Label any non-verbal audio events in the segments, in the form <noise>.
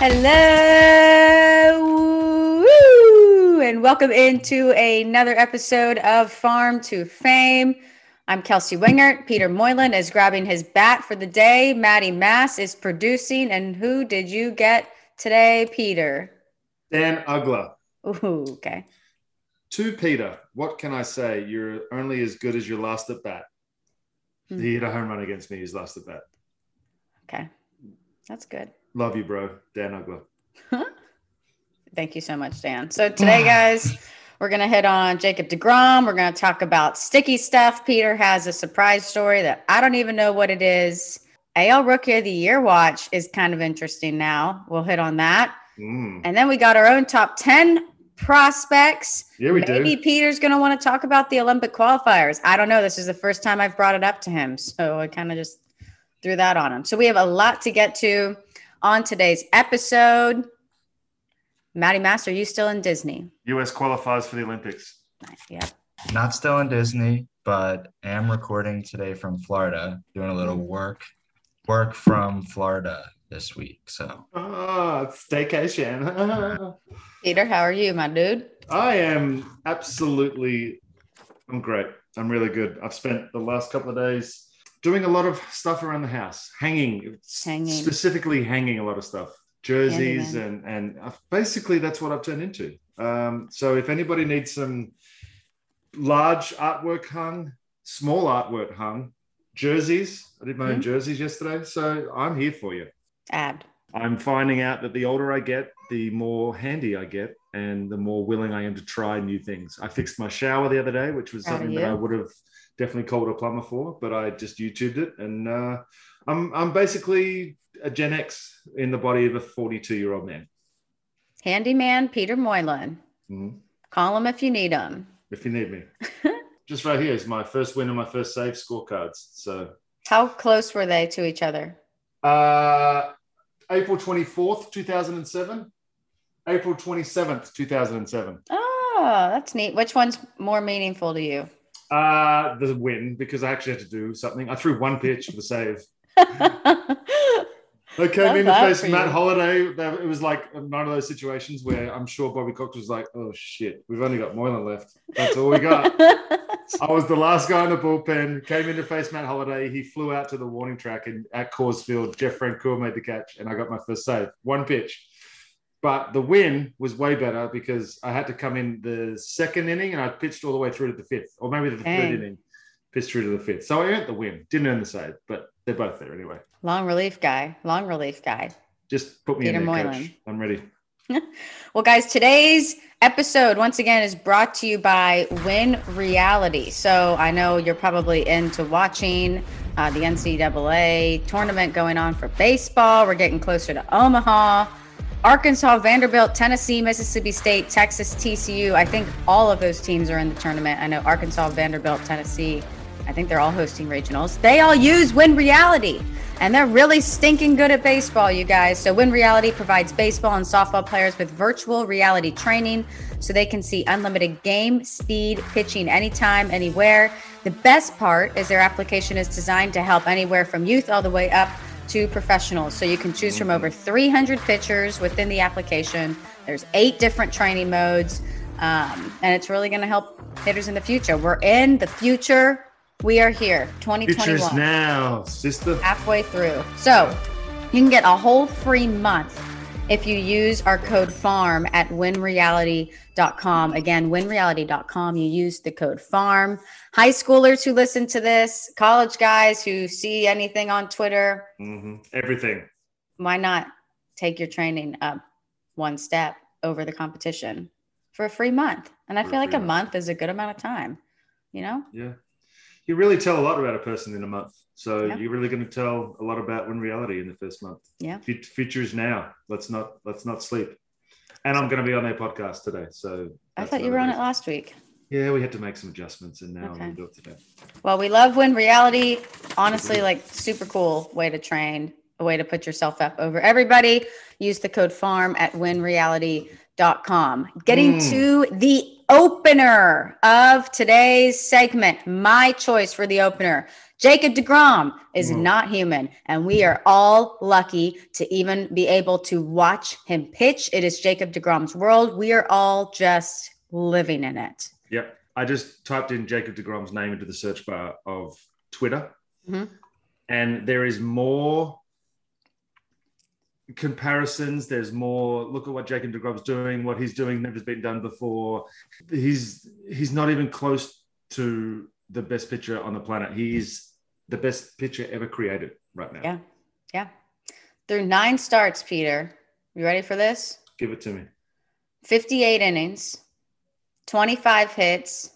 Hello, Woo! and welcome into another episode of Farm to Fame. I'm Kelsey Wingert. Peter Moylan is grabbing his bat for the day. Maddie Mass is producing. And who did you get today, Peter? Dan Uggla. Ooh, okay. To Peter, what can I say? You're only as good as your last at bat. Hmm. He hit a home run against me his last at bat. Okay. That's good. Love you, bro. Dan Uggla. Thank you so much, Dan. So today, <sighs> guys, we're going to hit on Jacob DeGrom. We're going to talk about sticky stuff. Peter has a surprise story that I don't even know what it is. AL Rookie of the Year watch is kind of interesting now. We'll hit on that. Mm. And then we got our own top 10 prospects. Yeah, we did. Maybe do. Peter's going to want to talk about the Olympic qualifiers. I don't know. This is the first time I've brought it up to him. So I kind of just threw that on him. So we have a lot to get to on today's episode. Maddie Master, are you still in Disney? US qualifies for the Olympics. Nice. Yep. Not still in Disney, but am recording today from Florida, doing a little work work from Florida this week. So Ah, staycation. <laughs> Peter, how are you, my dude? I am absolutely, I'm great. I'm really good. I've spent the last couple of days doing a lot of stuff around the house, hanging, Hanging. specifically hanging a lot of stuff, jerseys, and and basically that's what I've turned into. Um, so if anybody needs some large artwork hung, small artwork hung, jerseys, I did my own Mhm. jerseys yesterday, so I'm here for you. Ad. I'm finding out that the older I get, the more handy I get, and the more willing I am to try new things. I fixed my shower the other day, which was something that. I would have definitely called a plumber for, but I just YouTubed it, and uh, I'm I'm basically a Gen X in the body of a 42 year old man. Handyman Peter Moylan. Mhm. Call him if you need him. If you need me, <laughs> just right here is my first win and my first save scorecards. So How close were they to each other? uh, April 24th, 2007. April 27th, 2007. Oh, that's neat. Which one's more meaningful to you? Uh, the win because I actually had to do something. I threw one pitch for the save. <laughs> I came Love in to face Matt. Holliday. It was like one of those situations where I'm sure Bobby Cox was like, "Oh shit, we've only got Moylan left. That's all we got." <laughs> I was the last guy in the bullpen. Came in to face Matt Holliday. He flew out to the warning track, and at Coors Field, Jeff Francoeur made the catch, and I got my first save. One pitch. But the win was way better because I had to come in the second inning and I pitched all the way through to the fifth, or maybe the Dang. third inning, pitched through to the fifth. So I earned the win. Didn't earn the save, but they're both there anyway. Long relief guy. Long relief guy. Just put me Peter in there, Moylan. coach. I'm ready. <laughs> Well, guys, today's episode, once again, is brought to you by Win Reality. So I know you're probably into watching uh, the NCAA tournament going on for baseball. We're getting closer to Omaha. Arkansas, Vanderbilt, Tennessee, Mississippi State, Texas, TCU. I think all of those teams are in the tournament. I know Arkansas, Vanderbilt, Tennessee. I think they're all hosting regionals. They all use Win Reality, and they're really stinking good at baseball, you guys. So, Win Reality provides baseball and softball players with virtual reality training so they can see unlimited game, speed, pitching anytime, anywhere. The best part is their application is designed to help anywhere from youth all the way up to professionals. So you can choose from over 300 pitchers within the application. There's eight different training modes, um, and it's really going to help hitters in the future. We're in the future. We are here, 2021 Futures now, sister. halfway through. So you can get a whole free month if you use our code FARM at winreality.com. Again, winreality.com. You use the code FARM. High schoolers who listen to this, college guys who see anything on Twitter, hmm Everything. why not take your training up one step over the competition for a free month? And I For feel like a month. month is a good amount of time, you know? Yeah. You really tell a lot about a person in a month. So Yeah. you're really going to tell a lot about Win Reality in the first month. Yeah. Fut- Futures now. Let's not let's not sleep. And I'm going to be on their podcast today. So I thought you were on it last week. Yeah, we had to make some adjustments, and now I'm Okay. going to do it today. Well, we love Win Reality. Honestly, like super cool way to train, a way to put yourself up over everybody. Use the code FARM at winreality.com. Getting Mm. to the opener of today's segment, my choice for the opener. Jacob DeGrom is Whoa. not human, and we are all lucky to even be able to watch him pitch. It is Jacob DeGrom's world. We are all just living in it. Yep. I just typed in Jacob DeGrom's name into the search bar of Twitter, Mhm. and there is more comparisons. There's more. Look at what Jacob DeGrom's doing. What he's doing never's been done before. He's he's not even close to the best pitcher on the planet. He is the best pitcher ever created right now. Yeah. Yeah. Through nine starts, Peter. You ready for this? Give it to me. 58 innings, 25 hits,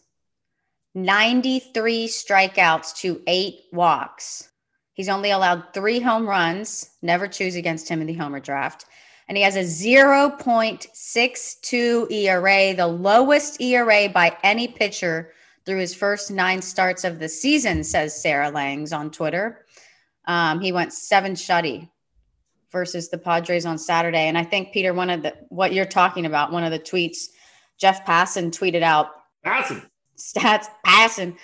93 strikeouts to eight walks. He's only allowed three home runs, never choose against him in the homer draft. And he has a 0.62 ERA, the lowest ERA by any pitcher through his first nine starts of the season, says Sarah Langs on Twitter. Um, he went seven shutty versus the Padres on Saturday. And I think, Peter, one of the what you're talking about, one of the tweets, Jeff Passan tweeted out Awesome. stats passing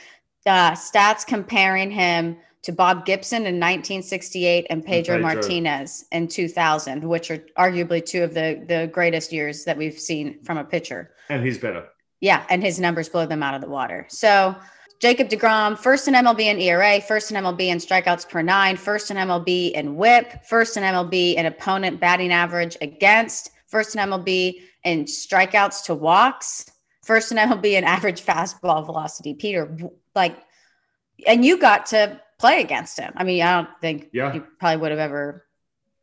uh, stats comparing him to Bob Gibson in 1968 and Pedro, Pedro. Martinez in 2000, which are arguably two of the the greatest years that we've seen from a pitcher. And he's better. Yeah, and his numbers blow them out of the water. So Jacob DeGrom, first in MLB in ERA, first in MLB in strikeouts per nine, first in MLB in WHIP, first in MLB in opponent batting average against, first in MLB in strikeouts to walks, first in MLB in <laughs> average fastball velocity. Peter, like, and you got to play against him. I mean, I don't think Yeah. you probably would have ever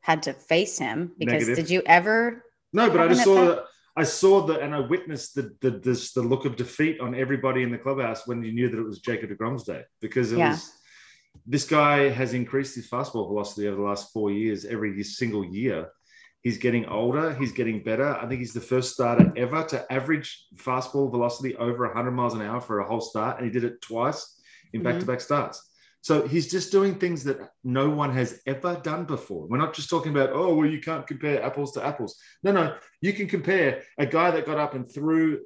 had to face him because Negative. did you ever? No, but I just saw the, I saw the and I witnessed the the this the look of defeat on everybody in the clubhouse when you knew that it was Jacob DeGrom's day because it Yeah. was this guy has increased his fastball velocity over the last four years every single year. He's getting older. He's getting better. I think he's the first starter ever to average fastball velocity over 100 miles an hour for a whole start, and he did it twice in Mhm. back-to-back starts. So he's just doing things that no one has ever done before. We're not just talking about, oh, well, you can't compare apples to apples. No, no, you can compare a guy that got up and threw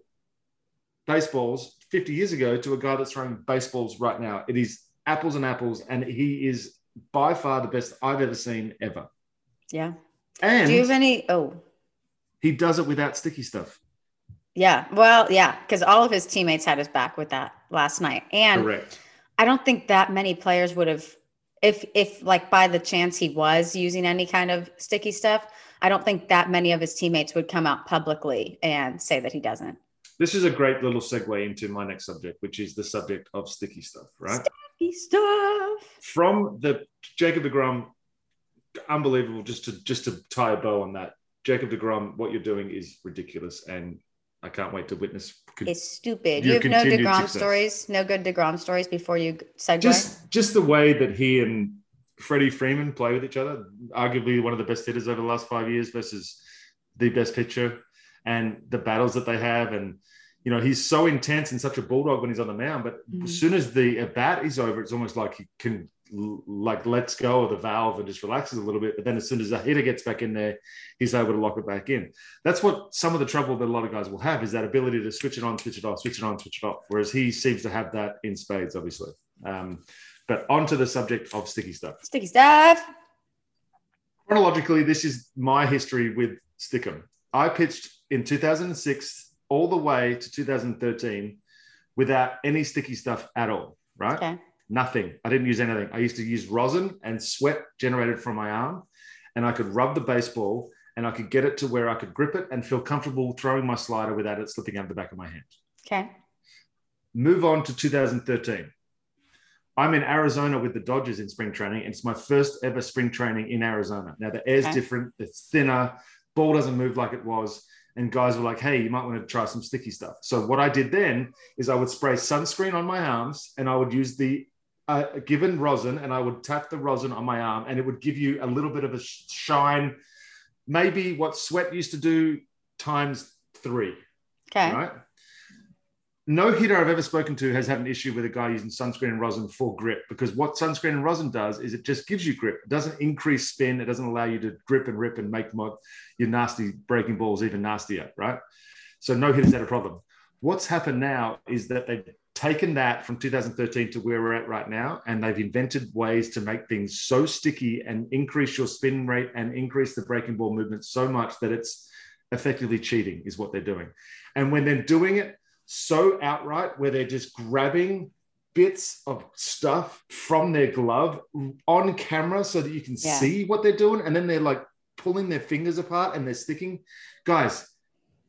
baseballs 50 years ago to a guy that's throwing baseballs right now. It is apples and apples, and he is by far the best I've ever seen ever. Yeah. And Do you have any? Oh, he does it without sticky stuff. Yeah. Well, yeah, because all of his teammates had his back with that last night. And Correct. I don't think that many players would have if if like by the chance he was using any kind of sticky stuff, I don't think that many of his teammates would come out publicly and say that he doesn't. This is a great little segue into my next subject, which is the subject of sticky stuff, right? Sticky stuff. from the Jacob DeGrom, unbelievable. Just to just to tie a bow on that, Jacob DeGrom, what you're doing is ridiculous, and I can't wait to witness. It's stupid. You have no DeGrom success. stories, no good DeGrom stories before you segue. Just just the way that he and Freddie Freeman play with each other, arguably one of the best hitters over the last five years versus the best pitcher, and the battles that they have, and you know he's so intense and such a bulldog when he's on the mound, but Mhm. as soon as the at bat is over, it's almost like he can like lets go of the valve and just relaxes a little bit. But then as soon as the hitter gets back in there, he's able to lock it back in. That's what some of the trouble that a lot of guys will have is that ability to switch it on, switch it off, switch it on, switch it off. Whereas he seems to have that in spades, obviously. Um, but on to the subject of sticky stuff. sticky stuff. Chronologically, this is my history with Stickum. I pitched in 2006 all the way to 2013 without any sticky stuff at all, right? Okay. Nothing. I didn't use anything. I used to use rosin and sweat generated from my arm, and I could rub the baseball and I could get it to where I could grip it and feel comfortable throwing my slider without it slipping out of the back of my hand. Okay. Move on to 2013. I'm in Arizona with the Dodgers in spring training. and It's my first ever spring training in Arizona. Now the air's Okay. different, it's thinner, ball doesn't move like it was. And guys were like, hey, you might want to try some sticky stuff. So what I did then is I would spray sunscreen on my arms and I would use the uh, given rosin and I would tap the rosin on my arm and it would give you a little bit of a shine, maybe what sweat used to do times three Okay. right? No hitter I've ever spoken to has had an issue with a guy using sunscreen and rosin for grip because what sunscreen and rosin does is it just gives you grip. It doesn't increase spin. It doesn't allow you to grip and rip and make mo- your nasty breaking balls even nastier, right? So no hitters had a problem. What's happened now is that they've taken that from 2013 to where we're at right now, and they've invented ways to make things so sticky and increase your spin rate and increase the breaking ball movement so much that it's effectively cheating, is what they're doing. And when they're doing it so outright, where they're just grabbing bits of stuff from their glove on camera so that you can Yeah. see what they're doing, and then they're like pulling their fingers apart and they're sticking. Guys,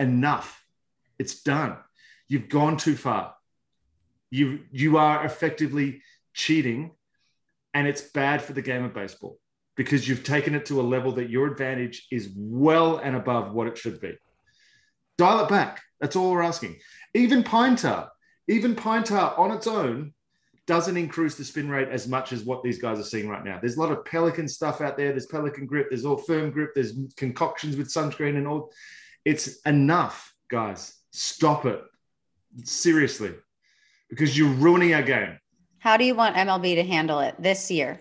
enough. It's done. You've gone too far. You you are effectively cheating, and it's bad for the game of baseball because you've taken it to a level that your advantage is well and above what it should be. Dial it back. That's all we're asking. Even pine tar, even pine tar on its own doesn't increase the spin rate as much as what these guys are seeing right now. There's a lot of Pelican stuff out there. There's Pelican grip. There's all firm grip. There's concoctions with sunscreen and all. It's enough, guys. Stop it. Seriously, because you're ruining our game. How do you want MLB to handle it this year?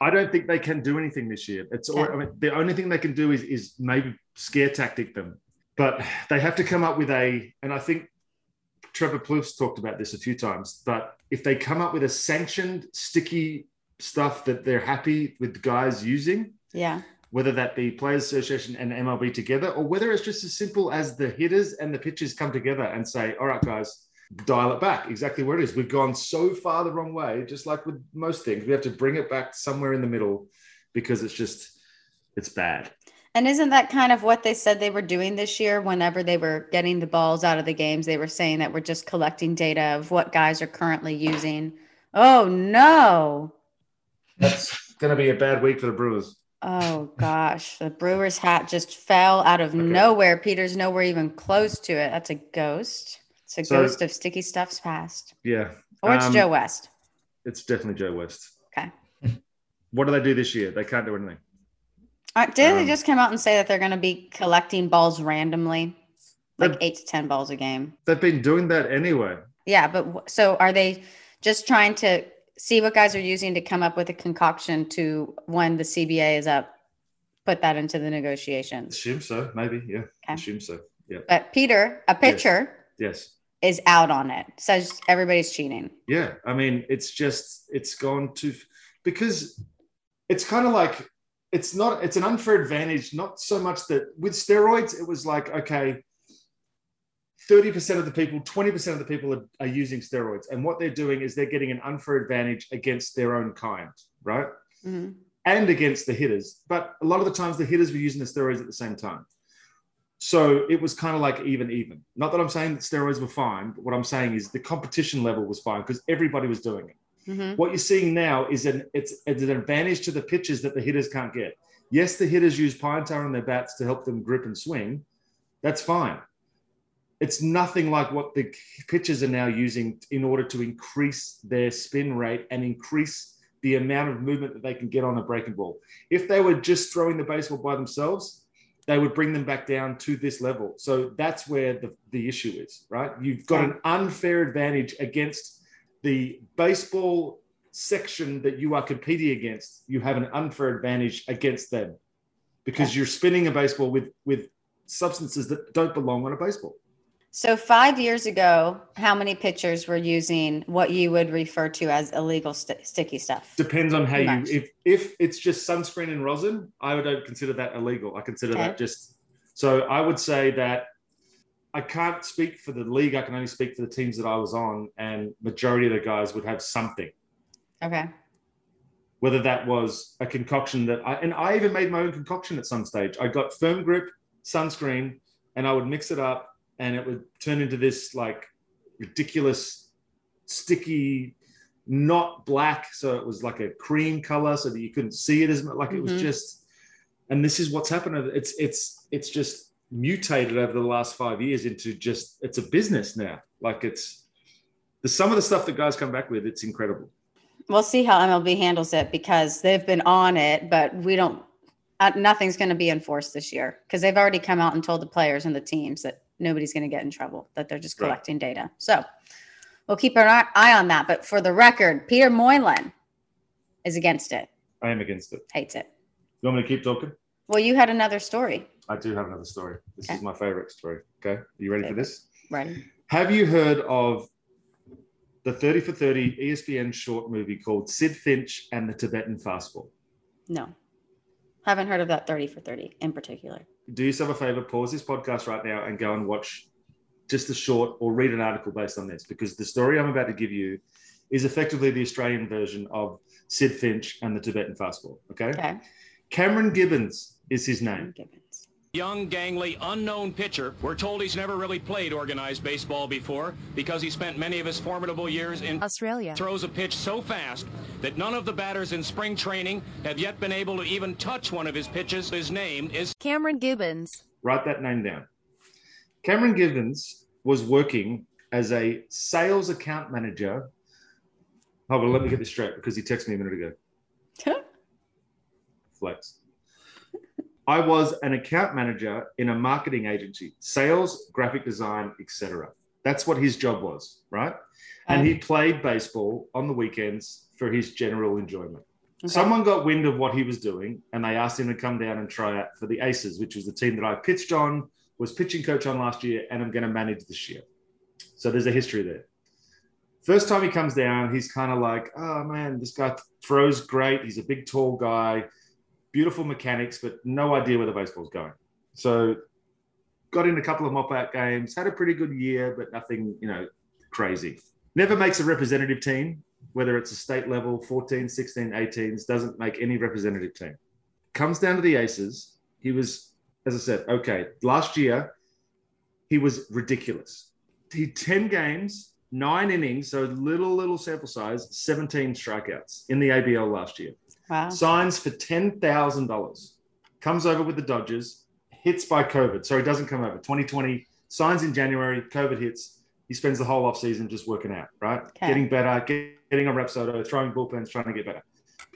I don't think they can do anything this year. It's all, I mean, the only thing they can do is is maybe scare tactic them, but they have to come up with a. And I think Trevor Plouffe's talked about this a few times. But if they come up with a sanctioned sticky stuff that they're happy with guys using, Yeah. whether that be Players Association and MLB together, or whether it's just as simple as the hitters and the pitchers come together and say, "All right, guys." Dial it back exactly where it is. We've gone so far the wrong way, just like with most things. We have to bring it back somewhere in the middle because it's just, it's bad. And isn't that kind of what they said they were doing this year? Whenever they were getting the balls out of the games, they were saying that we're just collecting data of what guys are currently using. Oh no. That's going to be a bad week for the Brewers. Oh gosh. The Brewers hat just fell out of Okay. nowhere. Peter's nowhere even close to it. That's a ghost. It's a So- ghost of sticky stuff's past. Yeah, Or it's Um, Joe West. it's definitely Joe West. Okay. <laughs> What do they do this year? They can't do anything. Uh, did they um, just come out and say that they're going to be collecting balls randomly, like eight to ten balls a game? They've been doing that anyway. Yeah, but w- so are they just trying to see what guys are using to come up with a concoction to when the CBA is up, put that into the negotiations? Assume so, maybe. Yeah, Okay. assume so. Yeah. But Peter, a pitcher, Yes. is out on it. Says everybody's cheating. Yeah, I mean, it's just it's gone to because it's kind of like it's not it's an unfair advantage. Not so much that with steroids, it was like okay, thirty percent of the people, twenty percent of the people are, are using steroids, and what they're doing is they're getting an unfair advantage against their own kind, right? Mhm. and against the hitters. But a lot of the times the hitters were using the steroids at the same time. So it was kind of like even, even. Not that I'm saying that steroids were fine, but what I'm saying is the competition level was fine because everybody was doing it. Mhm. What you're seeing now is an it's, it's an advantage to the pitchers that the hitters can't get. Yes, the hitters use pine tar on their bats to help them grip and swing. That's fine. It's nothing like what the pitchers are now using in order to increase their spin rate and increase the amount of movement that they can get on a breaking ball. If they were just throwing the baseball by themselves, they would bring them back down to this level. So that's where the, the issue is, right? You've got an unfair advantage against the baseball section that you are competing against. You have an unfair advantage against them because you're spinning a baseball with with substances that don't belong on a baseball. So five years ago, how many pitchers were using what you would refer to as illegal st- sticky stuff? Depends on how you if if it's just sunscreen and rosin, I don't consider that illegal. I consider Okay. that just so I would say that I can't speak for the league. I can only speak for the teams that I was on, and majority of the guys would have something. Okay. Whether that was a concoction that I and I even made my own concoction at some stage. I got firm grip sunscreen, and I would mix it up, and it would turn into this like ridiculous sticky not black so it was like a cream color so that you couldn't see it as much like it was Mhm. just and this is what's happened it's it's it's just mutated over the last five years into just it's a business now like it's the some of the stuff that guys come back with it's incredible We'll see how MLB handles it because they've been on it, but we don't. Uh, nothing's going to be enforced this year because they've already come out and told the players and the teams that nobody's going to get in trouble. That they're just Right. collecting data. So we'll keep an eye- eye on that. But for the record, Peter Moylan is against it. i am against it Hates it. you want me to keep talking Well, you had another story. i do have another story this Okay. is my favorite story okay are you ready for this Ready? have you heard of the 30 for 30 ESPN short movie called Sidd Finch and the Tibetan Fastball? No. Haven't heard of that 30 for 30 in particular. Do yourself a favor, pause this podcast right now and go and watch just a short or read an article based on this because the story I'm about to give you is effectively the Australian version of Sidd Finch and the Tibetan Fastball. Okay. Okay. Cameron Gibbons is his name. Gibbons. Young, gangly, unknown pitcher. We're told he's never really played organized baseball before because he spent many of his formidable years in Australia. throws a pitch so fast that none of the batters in spring training have yet been able to even touch one of his pitches. His name is Cameron Gibbons. Write that name down. Cameron Gibbons was working as a sales account manager. Oh, well, let me get this straight because he texted me a minute ago. Flex. I was an account manager in a marketing agency, sales, graphic design, etc. That's what his job was, right? And he played baseball on the weekends for his general enjoyment. Okay. Someone got wind of what he was doing and they asked him to come down and try out for the Aces, which was the team that I pitched on, was pitching coach on last year, and I'm going to manage this year. So there's a history there. First time he comes down, he's kind of like, oh man, this guy throws great. He's a big, tall guy, beautiful mechanics, but no idea where the baseball's going. So got in a couple of mop out games, had a pretty good year, but nothing, you know, crazy. Never makes a representative team, whether it's a state level, 14, 16, 18s, doesn't make any representative team. Comes down to the Aces. He was, as I said, okay. Last year, he was ridiculous. He 10 games, nine innings, so little, little sample size, 17 strikeouts in the ABL last year. Wow. Signs for $10,000. Comes over with the Dodgers, hits by COVID. So he doesn't come over. 2020, signs in January, COVID hits. He spends the whole offseason just working out, right? Okay. Getting better, get- getting on Rapsodo, throwing bullpens, trying to get better.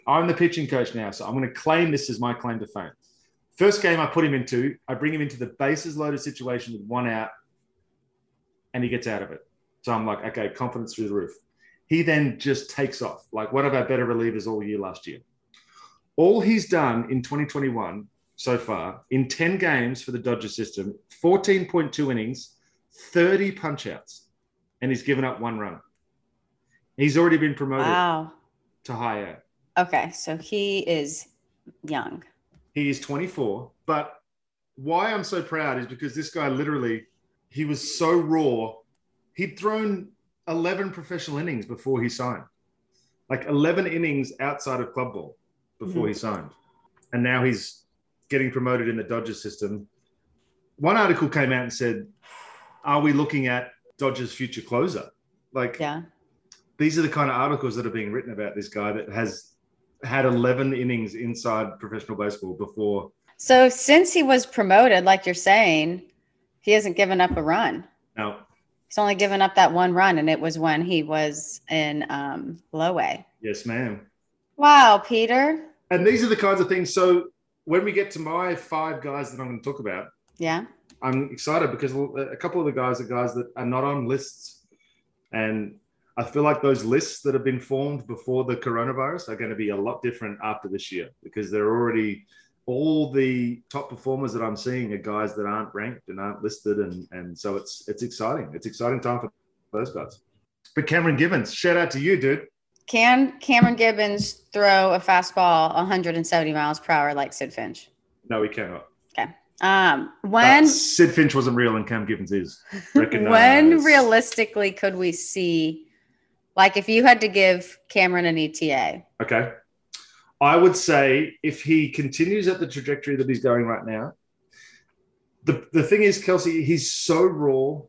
I'm the pitching coach now, so I'm going to claim this as my claim to fame. First game I put him into, I bring him into the bases loaded situation with one out, and he gets out of it. So I'm like, okay, confidence through the roof. He then just takes off, like one of our better relievers all year last year. All he's done in 2021 so far, in 10 games for the Dodger system, 14.2 innings, 30 punch outs, and he's given up one run. He's already been promoted Wow. to high A. Okay. So he is young. He is 24. But why I'm so proud is because this guy literally, he was so raw. He'd thrown 11 professional innings before he signed, like 11 innings outside of club ball before he signed. And now he's getting promoted in the Dodgers system. One article came out and said, Are we looking at Dodgers' future closer? Like, Yeah. these are the kind of articles that are being written about this guy that has had 11 innings inside professional baseball before. So since he was promoted, like you're saying, he hasn't given up a run. No. He's only given up that one run, and it was when he was in um, low A. yes, ma'am. Wow, Peter. And these are the kinds of things. So when we get to my five guys that I'm going to talk about, Yeah. I'm excited because a couple of the guys are guys that are not on lists. And I feel like those lists that have been formed before the coronavirus are going to be a lot different after this year because they're already all the top performers that I'm seeing are guys that aren't ranked and aren't listed. And, and so it's it's exciting. It's exciting time for those guys. But Cameron Gibbons, shout out to you, dude. Can Cameron Gibbons throw a fastball 170 miles per hour like Sidd Finch? No, he cannot. Okay. Um, when Sidd Finch wasn't real and Cam Gibbons is. <laughs> When realistically could we see, like, if you had to give Cameron an ETA? Okay. I would say if he continues at the trajectory that he's going right now, the, the thing is, Kelsey, he's so raw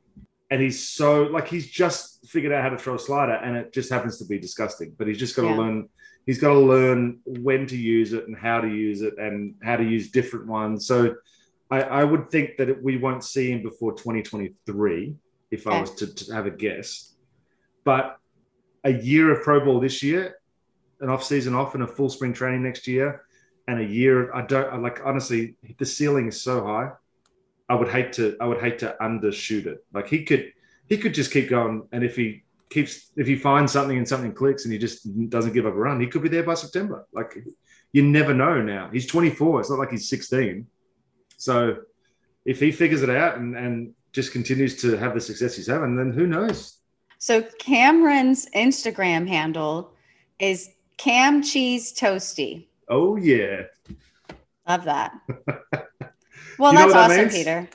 and he's so like he's just figured out how to throw a slider and it just happens to be disgusting. But he's just got to Yeah. learn he's got to learn when to use it and how to use it and how to use different ones. So I, I would think that we won't see him before 2023 if I was to, to have a guess. But a year of pro ball this year, an off season off, and a full spring training next year, and a year. I don't like honestly. The ceiling is so high. I would hate to. I would hate to undershoot it. Like he could. He could just keep going, and if he keeps, if he finds something and something clicks, and he just doesn't give up a run, he could be there by September. Like you never know. Now he's 24. It's not like he's 16. So if he figures it out and and just continues to have the success he's having, then who knows? So Cameron's Instagram handle is Cam Cheese Toasty. Oh yeah. Love that. <laughs> Well, You that's what that awesome. Peter.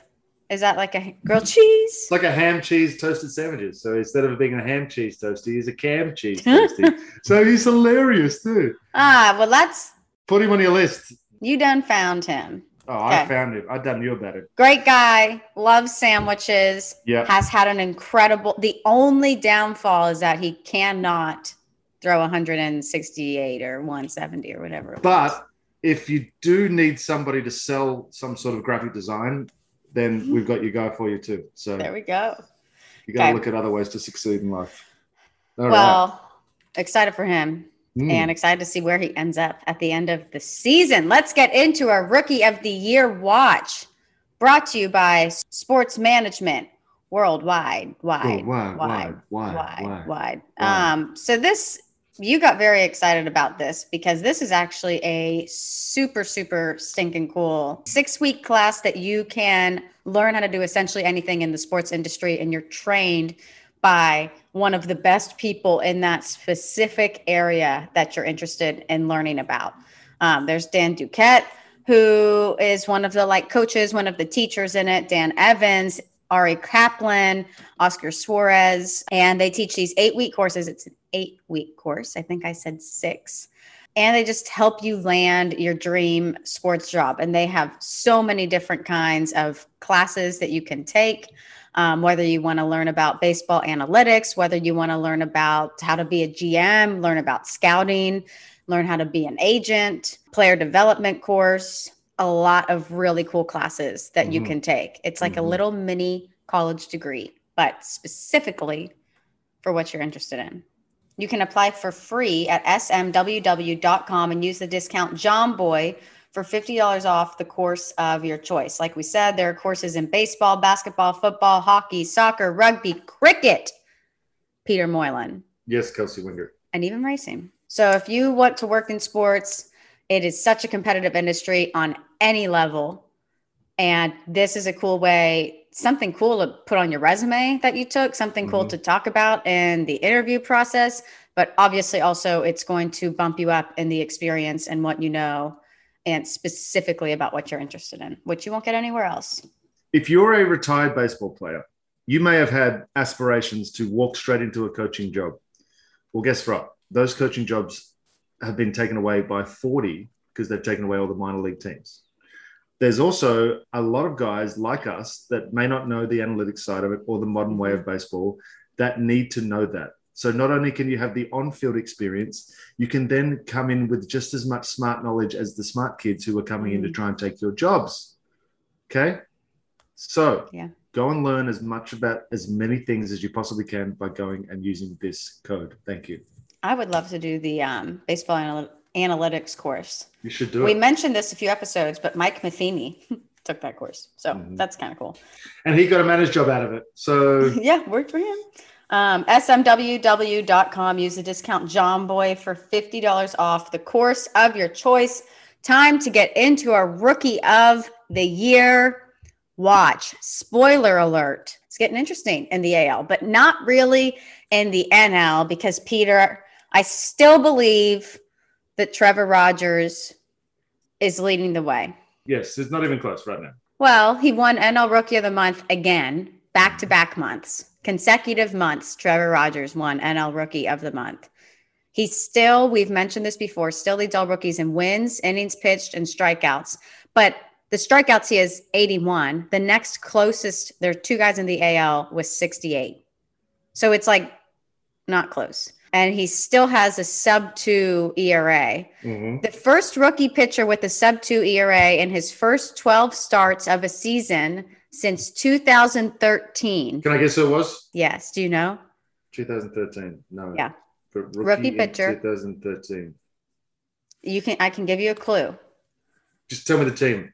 Is that like a grilled cheese? It's like a ham cheese toasted sandwiches. So instead of it being a ham cheese toasty, he's a cam cheese <laughs> toasty. so he's hilarious too. Ah, well, that's Put him on your list. you done found him. Oh, I found him. I done you about it. Great guy, loves sandwiches, Yeah. has had an incredible. The only downfall is that he cannot throw 168 or 170 or whatever. But if you do need somebody to sell some sort of graphic design, then we've got your guy for you too. So there we go. you got to Okay. look at other ways to succeed in life. All right. well, excited for him. Mm. and excited to see where he ends up at the end of the season. Let's get into our Rookie of the Year watch, brought to you by Sports Management Worldwide, wide, Oh, wide, wide, wide, wide, wide, wide, wide. wide. Um, so this you got very excited about this because this is actually a super, super stinking cool six week class that you can learn how to do essentially anything in the sports industry, and you're trained by one of the best people in that specific area that you're interested in learning about. Um, there's Dan Duquette, who is one of the like coaches, one of the teachers in it. Dan Evans, Ari Kaplan, Oscar Suarez, and they teach these eight week courses. It's an eight week course. I think I said six. And they just help you land your dream sports job. And they have so many different kinds of classes that you can take. Um, whether you want to learn about baseball analytics, whether you want to learn about how to be a GM, learn about scouting, learn how to be an agent, player development course, a lot of really cool classes that you Mhm. can take. It's like a Mhm. little mini college degree, but specifically for what you're interested in. You can apply for free at smww.com and use the discount JOHNBOY for $50 off the course of your choice. Like we said, there are courses in baseball, basketball, football, hockey, soccer, rugby, cricket, Peter Moylan, yes, Kelsey Wingert. and even racing. So if you want to work in sports, it is such a competitive industry on any level. And this is a cool way, something cool to put on your resume that you took, something cool Mhm. to talk about in the interview process. But obviously, also, it's going to bump you up in the experience and what you know, and specifically about what you're interested in, which you won't get anywhere else. If you're a retired baseball player, you may have had aspirations to walk straight into a coaching job. Well, guess what? Those coaching jobs have been taken away by 40 because they've taken away all the minor league teams. There's also a lot of guys like us that may not know the analytics side of it or the modern way of baseball that need to know that. So not only can you have the on-field experience, you can then come in with just as much smart knowledge as the smart kids who are coming in to Mm. try and take your jobs. Okay? So, Yeah. go and learn as much about as many things as you possibly can by going and using this code. Thank you. I would love to do the um, baseball anal- analytics course. You should do We it. We mentioned this a few episodes, but Mike Matheny <laughs> took that course. So Mhm. that's kind of cool. And he got a managed job out of it. So, <laughs> yeah, worked for him. Um, smww.com. Use the discount John Boy for $50 off the course of your choice. Time to get into our rookie of the year watch. Spoiler alert. It's getting interesting in the AL, but not really in the NL because, Peter, I still believe that Trevor Rogers is leading the way. yes, it's not even close right now. Well, he won NL Rookie of the Month again, back to back months, consecutive months. Trevor Rogers won NL Rookie of the Month. He's still, we've mentioned this before, still leads all rookies in wins, innings pitched, and strikeouts. But the strikeouts, he has 81. The next closest, there are two guys in the AL with 68. So it's like not close. And he still has a sub two ERA. Mhm. The first rookie pitcher with a sub two ERA in his first 12 starts of a season since 2013. Can I guess who it was? Yes. Do you know? 2013. No. Yeah. But Rookie pitcher. 2013. You can, I can give you a clue. Just tell me the team.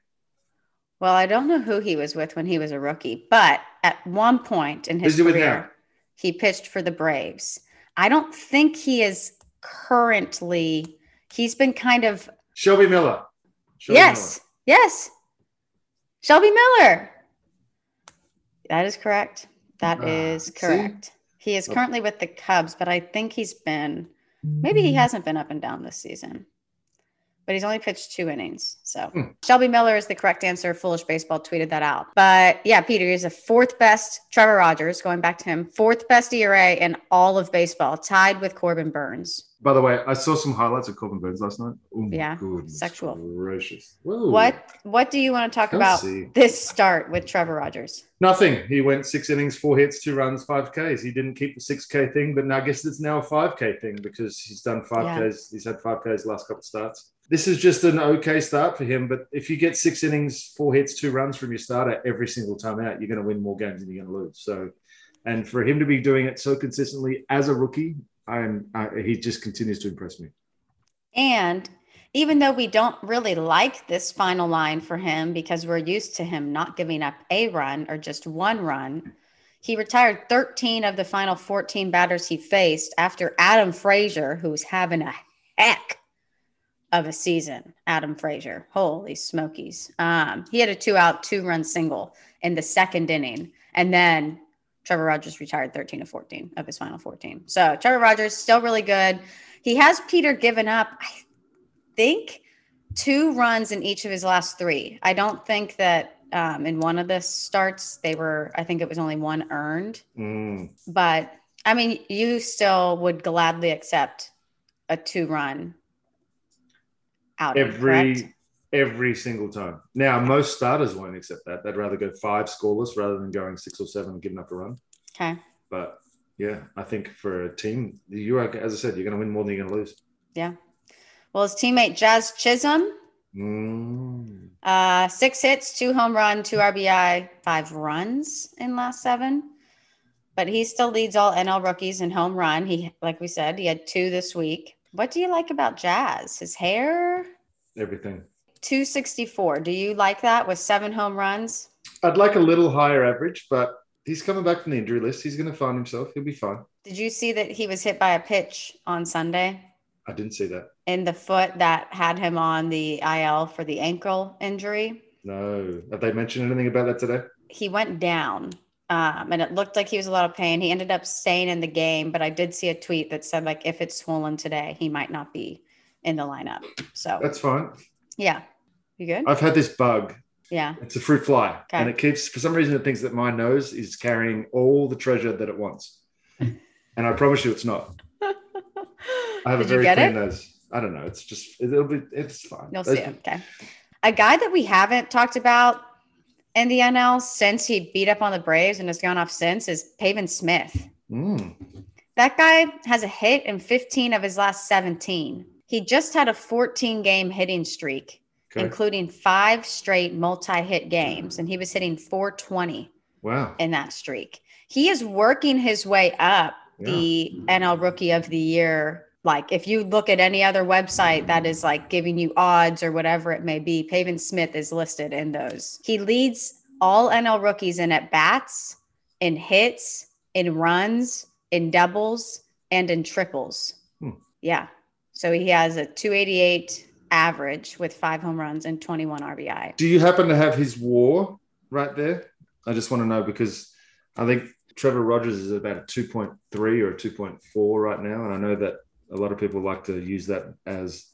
Well, I don't know who he was with when he was a rookie, but at one point in his Who's he with career, he pitched for the Braves. I don't think he is currently, he's been kind of, Shelby Miller. Shelby yes, yes. Shelby Miller. That is correct. That Ah, is see? correct. He is currently with the Cubs, but I think he's been maybe he hasn't been up and down this season. But he's only pitched two innings. So Hmm. Shelby Miller is the correct answer. Foolish Baseball tweeted that out. But yeah, Peter is the fourth best. Trevor Rogers, going back to him, fourth best ERA in all of baseball, tied with Corbin Burnes. By the way, I saw some highlights of Corbin Burnes last night. Oh Yeah, goodness sexual. Gracious. Whoa. What what do you want to talk Let's about see. this start with Trevor Rogers? Nothing. He went six innings, four hits, two runs, five Ks. He didn't keep the six K thing, but now I guess it's now a five K thing because he's done five Yeah. Ks. He's had five Ks the last couple starts. This is just an okay start for him, but if you get six innings, four hits, two runs from your starter every single time out, you're going to win more games than you're going to lose. So, and for him to be doing it so consistently as a rookie, I'm he just continues to impress me. And even though we don't really like this final line for him because we're used to him not giving up a run or just one run, he retired 13 of the final 14 batters he faced after Adam Frazier, who was having a heck of a season. Adam Frazier, holy smokies. Um, he had a two out, two run single in the second inning. And then Trevor Rogers retired 13 of 14 of his final 14. So Trevor Rogers still really good. He has Peter given up, I think, two runs in each of his last three. I don't think that um, in one of the starts they were. I think it was only one earned. Mm. But I mean, you still would gladly accept a two-run outing, every correct? every single time. Now, most starters won't accept that. They'd rather go five scoreless rather than going six or seven and giving up a run. Okay. But yeah, I think for a team, you are, as I said, you're going to win more than you're going to lose. Yeah. Well, his teammate Jazz Chisholm, Mm. uh, six hits, two home run, two RBI, five runs in last seven. But he still leads all NL rookies in home run. He, like we said, he had two this week. What do you like about Jazz? His hair, Everything. 264. Do you like that with seven home runs? I'd like a little higher average, but he's coming back from the injury list. He's going to find himself. He'll be fine. Did you see that he was hit by a pitch on Sunday I didn't see that. in the foot that had him on the IL for the ankle injury? No. Have they mentioned anything about that today? He went down um, and it looked like he was a lot of pain. He ended up staying in the game, but I did see a tweet that said, like, if it's swollen today, he might not be in the lineup. So, That's fine. yeah. You good? I've had this bug. Yeah. It's a fruit fly, Okay. and it keeps for some reason it thinks that my nose is carrying all the treasure that it wants, <laughs> and I promise you, it's not. I have Did a very clean it? nose. I don't know. It's just it'll be it's fine. You'll Those- see it. Okay. A guy that we haven't talked about in the NL since he beat up on the Braves and has gone off since is Pavin Smith. Mm. That guy has a hit in 15 of his last 17. He just had a 14 game hitting streak, Okay. including five straight multi hit games, and he was hitting 420 Wow. in that streak. He is working his way up the NL Rookie of the Year. Like, if you look at any other website that is like giving you odds or whatever it may be, Pavin Smith is listed in those. He leads all NL rookies in at bats, in hits, in runs, in doubles, and in triples. Hmm. Yeah. So he has a 288 average with five home runs and 21 RBI. Do you happen to have his WAR right there? I just want to know because I think Trevor Rogers is about a 2.3 or a 2.4 right now, and I know that a lot of people like to use that as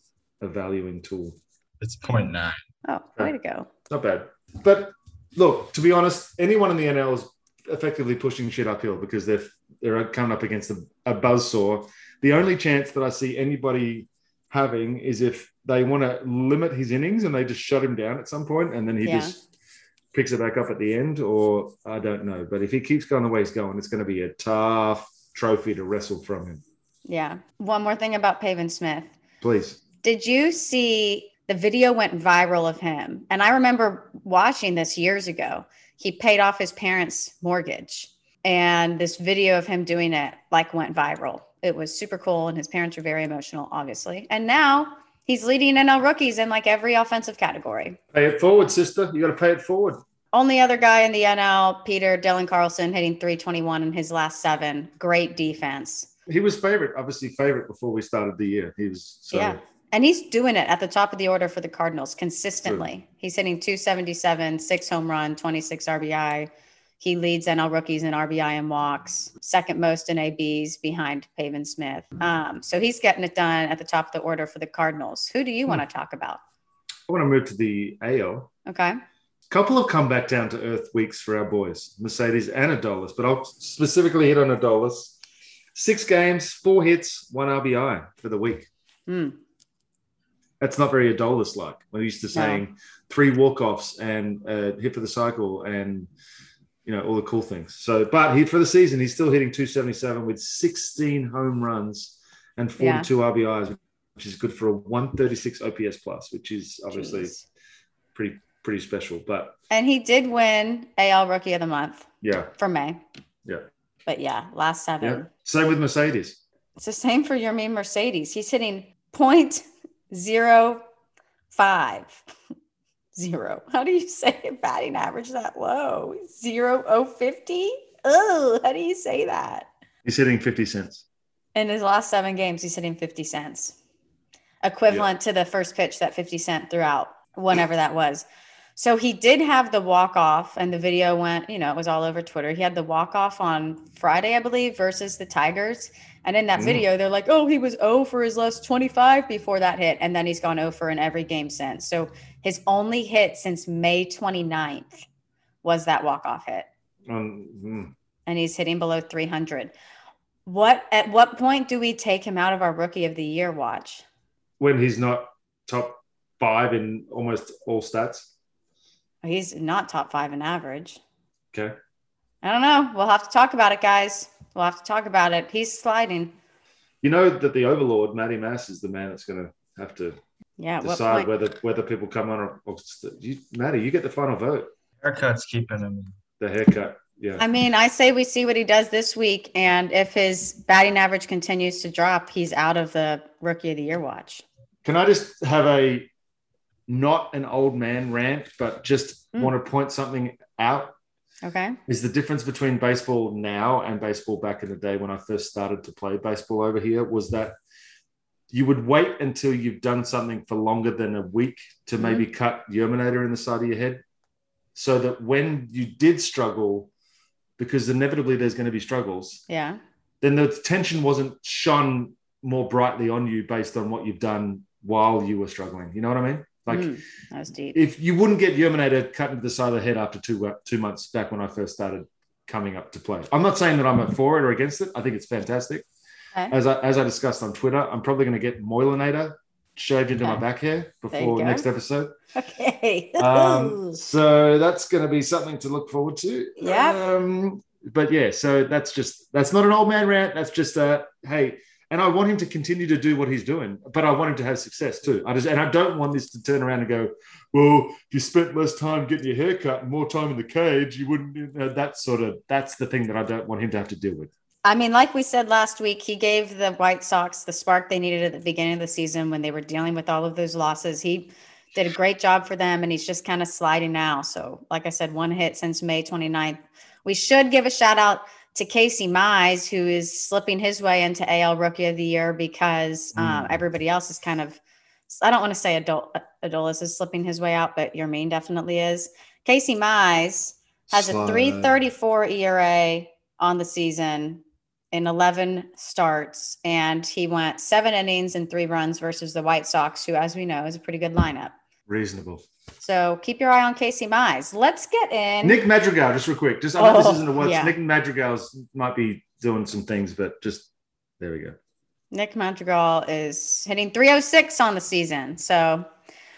a valuing tool. It's 0.9. Oh, way to go. Not bad. But look, to be honest, anyone in the NL is effectively pushing shit uphill because they're they're coming up against a, a buzzsaw. The only chance that I see anybody having is if they want to limit his innings and they just shut him down at some point and then he Yeah. just picks it back up at the end, or I don't know. But if he keeps going the way he's going, it's going to be a tough trophy to wrestle from him. Yeah. One more thing about Pavin Smith. Please. Did you see the video went viral of him? And I remember watching this years ago. He paid off his parents' mortgage, and this video of him doing it like went viral. It was super cool, and his parents were very emotional, obviously. And now he's leading NL rookies in like every offensive category. Pay it forward, sister. You got to pay it forward. Only other guy in the NL, Peter Dylan Carlson, hitting 321 in his last seven. Great defense. He was favorite, obviously favorite before we started the year. He was so Yeah. And he's doing it at the top of the order for the Cardinals consistently. He's hitting 277, six home run, 26 RBI. He leads NL rookies in RBI and walks, second most in ABs behind Pavin Smith. Um, so he's getting it done at the top of the order for the Cardinals. Who do you want to talk about? I want to move to the AL. Okay. Couple of come back down to earth weeks for our boys, Mercedes and Adolis, but I'll specifically hit on Adolis. Six games, four hits, one RBI for the week. Hmm. That's not very Adolis like. We're used to saying three walk offs and uh, hit for the cycle and you know all the cool things. So, but he for the season, he's still hitting 277 with 16 home runs and 42 RBIs, which is good for a 136 OPS plus, which is obviously Jeez. pretty pretty special. But And he did win AL Rookie of the Month yeah, for May. Yeah. But yeah, last seven. yeah. Same with Mercedes. It's the same for Yermín Mercedes. He's hitting point zero five <laughs> zero. How do you say a batting average that low? Zero oh fifty? Oh, how do you say that? He's hitting 50 cents. In his last seven games, he's hitting 50 cents, equivalent to the first pitch that 50 Cent threw out, whenever that was. So he did have the walk off, and the video went, you know, it was all over Twitter. He had the walk off on Friday, I believe, versus the Tigers. And in that Mm. video, they're like, oh, he was 0 for his last 25 before that hit. And then he's gone 0 for in every game since. So his only hit since May 29th was that walk off hit Um, mm. and he's hitting below 300. What at what point do we take him out of our rookie of the year watch? when he's not top five in almost all stats. He's not top 5 in average. Okay. I don't know. We'll have to talk about it, guys. We'll have to talk about it. He's sliding. You know that the overlord, Matty Mass, is the man that's going to have to Yeah, decide whether whether people come on or, or you, Matty, you get the final vote. Haircut's keeping him. The haircut. Yeah. I mean, I say we see what he does this week and if his batting average continues to drop, he's out of the rookie of the year watch. Can I just have a not an old man rant, but just Mm. want to point something out? Okay? Is the difference between baseball now and baseball back in the day when I first started to play baseball over here was that you would wait until you've done something for longer than a week to Mhm. maybe cut Yerminator in the side of your head. So that when you did struggle, because inevitably there's going to be struggles, Yeah. then the tension wasn't shone more brightly on you based on what you've done while you were struggling. You know what I mean? Like Mm, that was deep. if you wouldn't get Yerminator cut into the side of the head after two two months back when I first started coming up to play. I'm not saying that I'm for it or against it. I think it's fantastic. Okay. As I as I discussed on Twitter, I'm probably going to get Moylanator shaved into my back hair before next episode. Okay. <laughs> Um, so that's going to be something to look forward to. Yep. Um, but yeah, so that's just that's not an old man rant. That's just a hey. And I want him to continue to do what he's doing, but I want him to have success too. I just and I don't want this to turn around and go, well, if you spent less time getting your hair cut and more time in the cage, you wouldn't. You know, that sort of that's the thing that I don't want him to have to deal with. I mean, like we said last week, he gave the White Sox the spark they needed at the beginning of the season when they were dealing with all of those losses. He did a great job for them, and he's just kind of sliding now. So, like I said, one hit since May 29th. We should give a shout out to Casey Mize, who is slipping his way into AL Rookie of the Year because um, Mm. everybody else is kind of, I don't want to say adult, Adolis is slipping his way out, but Yermín definitely is. Casey Mize has a 334 ERA on the season in 11 starts, and he went seven innings and three runs versus the White Sox, who, as we know, is a pretty good lineup. Reasonable. So keep your eye on Casey Mize. Let's get in. Nick Madrigal, just real quick. Just I know Oh, this isn't a yeah. Nick Madrigal's might be doing some things, but just there we go. Nick Madrigal is hitting 306 on the season. So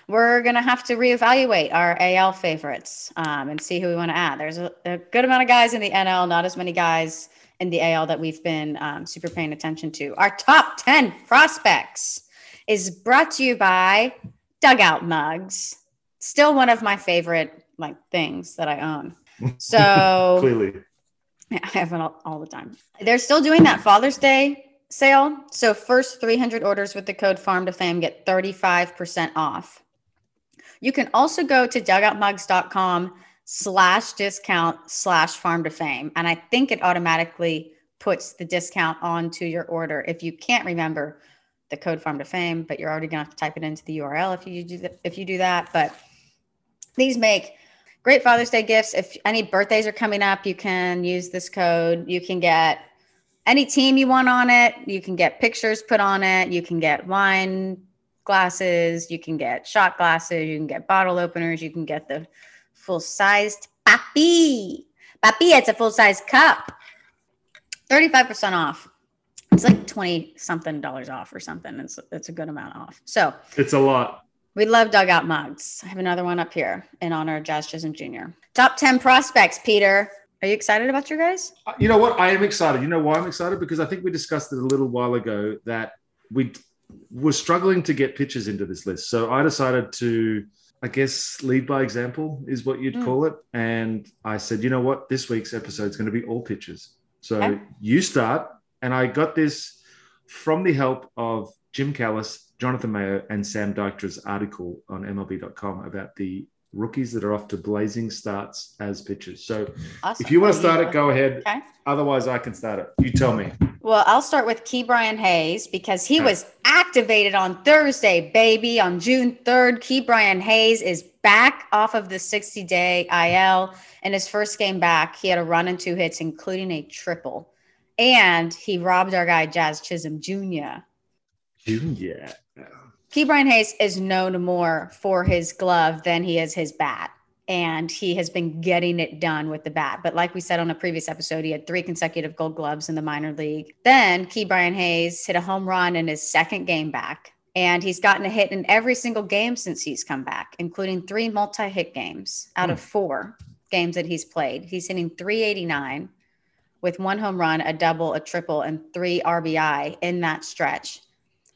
we're going to have to reevaluate our AL favorites um, and see who we want to add. There's a, a good amount of guys in the NL, not as many guys in the AL that we've been um, super paying attention to. Our top 10 prospects is brought to you by Dugout Mugs. Still one of my favorite like things that I own. So <laughs> Clearly, yeah, I have it all, all the time. They're still doing that Father's Day sale. So first 300 orders with the code Farm to Fame get 35% off. You can also go to dugoutmugs.com slash discount slash farm to fame. And I think it automatically puts the discount onto your order. If you can't remember the code farm to fame, but you're already gonna have to type it into the URL if you do that, if you do that. But these make great Father's Day gifts. If any birthdays are coming up, you can use this code. You can get any team you want on it. You can get pictures put on it. You can get wine glasses. You can get shot glasses. You can get bottle openers. You can get the full sized papi. Papi, it's a full size cup. 35% off. It's like 20 something dollars off or something. It's, it's a good amount off. So It's a lot. we love dugout mugs. I have another one up here in honor of Jazz Chisholm Jr. Top 10 prospects, Peter. Are you excited about your guys? Uh, You know what? I am excited. You know why I'm excited? Because I think we discussed it a little while ago that we were struggling to get pitchers into this list. So I decided to, I guess, lead by example is what you'd Mm. call it. And I said, you know what? This week's episode is going to be all pitchers. So Okay. you start. And I got this from the help of Jim Callis, Jonathan Mayo, and Sam Dykstra's article on MLB.com about the rookies that are off to blazing starts as pitchers. So Awesome. if you want to start it, go ahead. Okay. Otherwise, I can start it. You tell me. Well, I'll start with Ke'Bryan Hayes because he Okay. was activated on Thursday, baby. On June 3rd, Ke'Bryan Hayes is back off of the 60 day IL. In his first game back, he had a run and two hits, including a triple. And he robbed our guy, Jazz Chisholm Jr. Yeah. Ke'Bryan Hayes is known more for his glove than he is his bat. And he has been getting it done with the bat. But like we said on a previous episode, he had three consecutive gold gloves in the minor league. Then Ke'Bryan Hayes hit a home run in his second game back. And he's gotten a hit in every single game since he's come back, including three multi hit games out of hmm. four games that he's played. He's hitting 389 with one home run, a double, a triple, and three RBI in that stretch.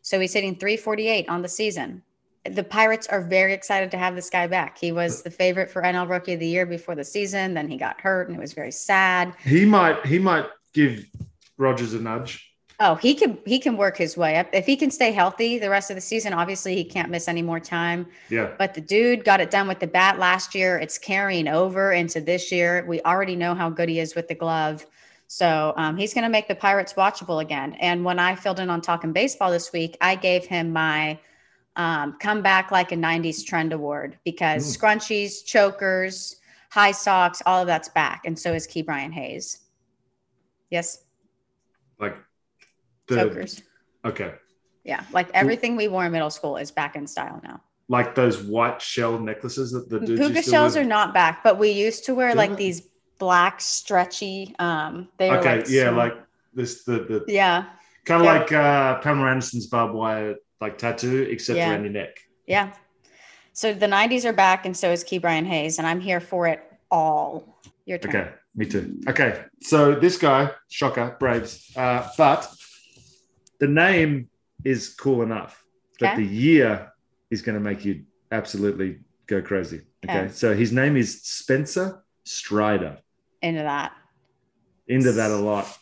So he's hitting 348 on the season. The Pirates are very excited to have this guy back. He was the favorite for NL Rookie of the Year before the season. Then he got hurt and it was very sad. He might he might give Rogers a nudge. Oh, he can he can work his way up. If he can stay healthy the rest of the season, obviously he can't miss any more time. Yeah. But the dude got it done with the bat last year. It's carrying over into this year. We already know how good he is with the glove. So um, he's going to make the Pirates watchable again. And when I filled in on Talking Baseball this week, I gave him my um, Come Back Like a 90s Trend Award because scrunchies, chokers, high socks, all of that's back. And so is Ke'Bryan Hayes. Yes, Like the chokers. okay. Yeah, like everything we wore in middle school is back in style now. Like those white shell necklaces that the dudes Puka used to shells wear. are not back, but we used to wear Isn't like it? these black stretchy. Um, they are okay, like yeah, like this the the yeah, kind of Yeah. like uh Pamela Anderson's barbed wire like tattoo, except Yeah. around your neck. yeah. So the '90s are back, and so is Ke'Bryan Hayes, and I'm here for it all. Your turn. Okay, me too. Okay, so this guy, shocker, Braves, uh, but the name is cool enough, but Okay. the year is going to make you absolutely go crazy. Okay? Okay. so his name is Spencer Strider. Into that. Into that a lot.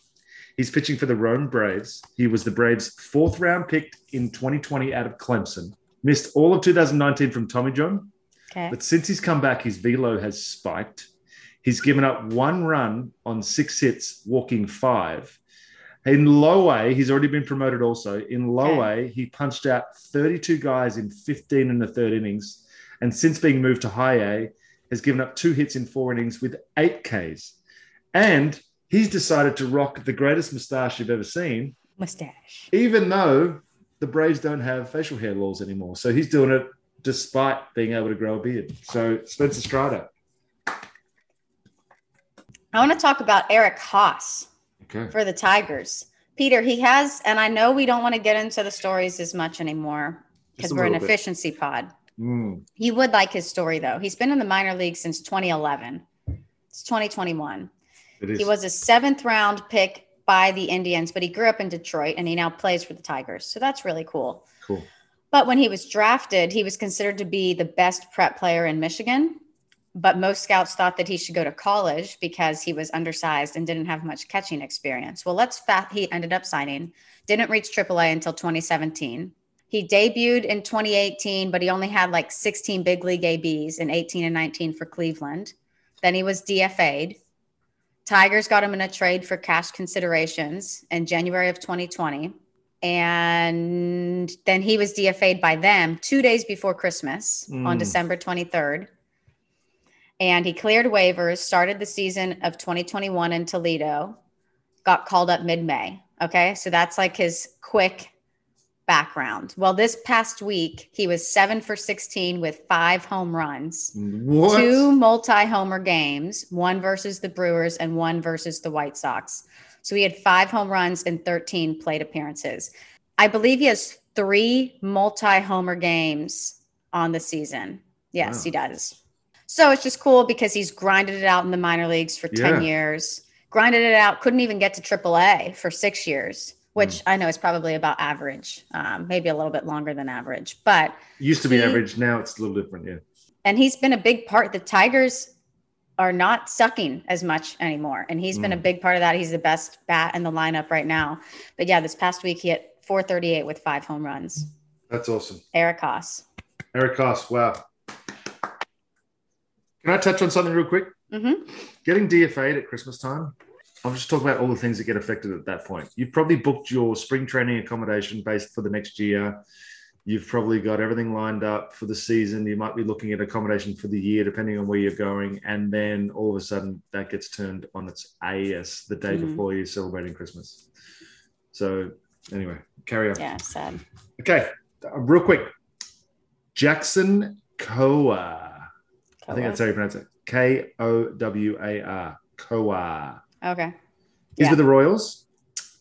He's pitching for the Rome Braves. He was the Braves' fourth round pick in 2020 out of Clemson. Missed all of 2019 from Tommy John, Okay. but since he's come back, his velo has spiked. He's given up one run on six hits, walking five. In low A, he's already been promoted also. In low A, he punched out 32 guys in 15 in the third innings. And since being moved to high A, has given up two hits in four innings with eight Ks. And he's decided to rock the greatest mustache you've ever seen, Mustache. even though the Braves don't have facial hair laws anymore. So he's doing it despite being able to grow a beard. So Spencer Strider. I want to talk about Eric Haase. Okay. for the Tigers. Peter, he has, and I know we don't want to get into the stories as much anymore because we're an little bit. efficiency pod. Mm, You would like his story though. He's been in the minor league since 2011. It's 2021. it. He was a seventh round pick by the Indians, but he grew up in Detroit and he now plays for the Tigers. So that's really cool. cool. But when he was drafted, he was considered to be the best prep player in Michigan. But most scouts thought that he should go to college because he was undersized and didn't have much catching experience. Well, let's fat. He ended up signing, didn't reach AAA until 2017. He debuted in 2018, but he only had like 16 big league ABs in 18 and 19 for Cleveland. Then he was DFA'd. Tigers got him in a trade for cash considerations in January of 2020 and then he was DFA'd by them two days before Christmas on Mm. December 23rd. and he cleared waivers, started the season of 2021 in Toledo, got called up mid May. Okay. So that's like his quick background. Well, this past week, he was seven for 16 with five home runs, What? two multi homer games, one versus the Brewers and one versus the White Sox. So he had five home runs and 13 plate appearances. I believe he has three multi homer games on the season. Yes, Wow. he does. So it's just cool because he's grinded it out in the minor leagues for 10 Yeah. years, grinded it out, couldn't even get to AAA for six years, which Hmm. I know is probably about average, um, maybe a little bit longer than average. But, Used to be He- average. Now it's a little different. Yeah. and he's been a big part. The Tigers are not sucking as much anymore. And he's been a Mm. big part of that. He's the best bat in the lineup right now. But yeah, this past week he hit 438 with five home runs. That's awesome. Eric Haase. Eric Haase. Wow. Can I touch on something real quick? Mhm. Getting DFA'd at Christmas time. I'll just talk about all the things that get affected at that point. You've probably booked your spring training accommodation based for the next year. You've probably got everything lined up for the season. You might be looking at accommodation for the year, depending on where you're going. And then all of a sudden, that gets turned on its AS the day Mhm. before you're celebrating Christmas. So, anyway, carry on. Yeah, sad. Okay, uh, real quick. Jackson Kowar. I think that's how you pronounce it. K O W A R. Kowar. Okay. He's Yeah. with the Royals.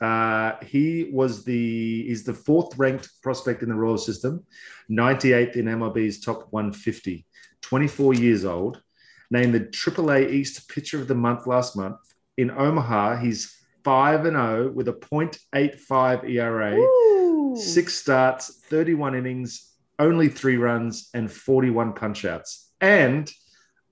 Uh, he was the he's the fourth ranked prospect in the Royal system, 98th in MLB's top 150, 24 years old, named the AAA East Pitcher of the Month last month. In Omaha, he's 5 and 0 with a .85 ERA, Ooh. six starts, 31 innings, only three runs, and 41 punchouts. And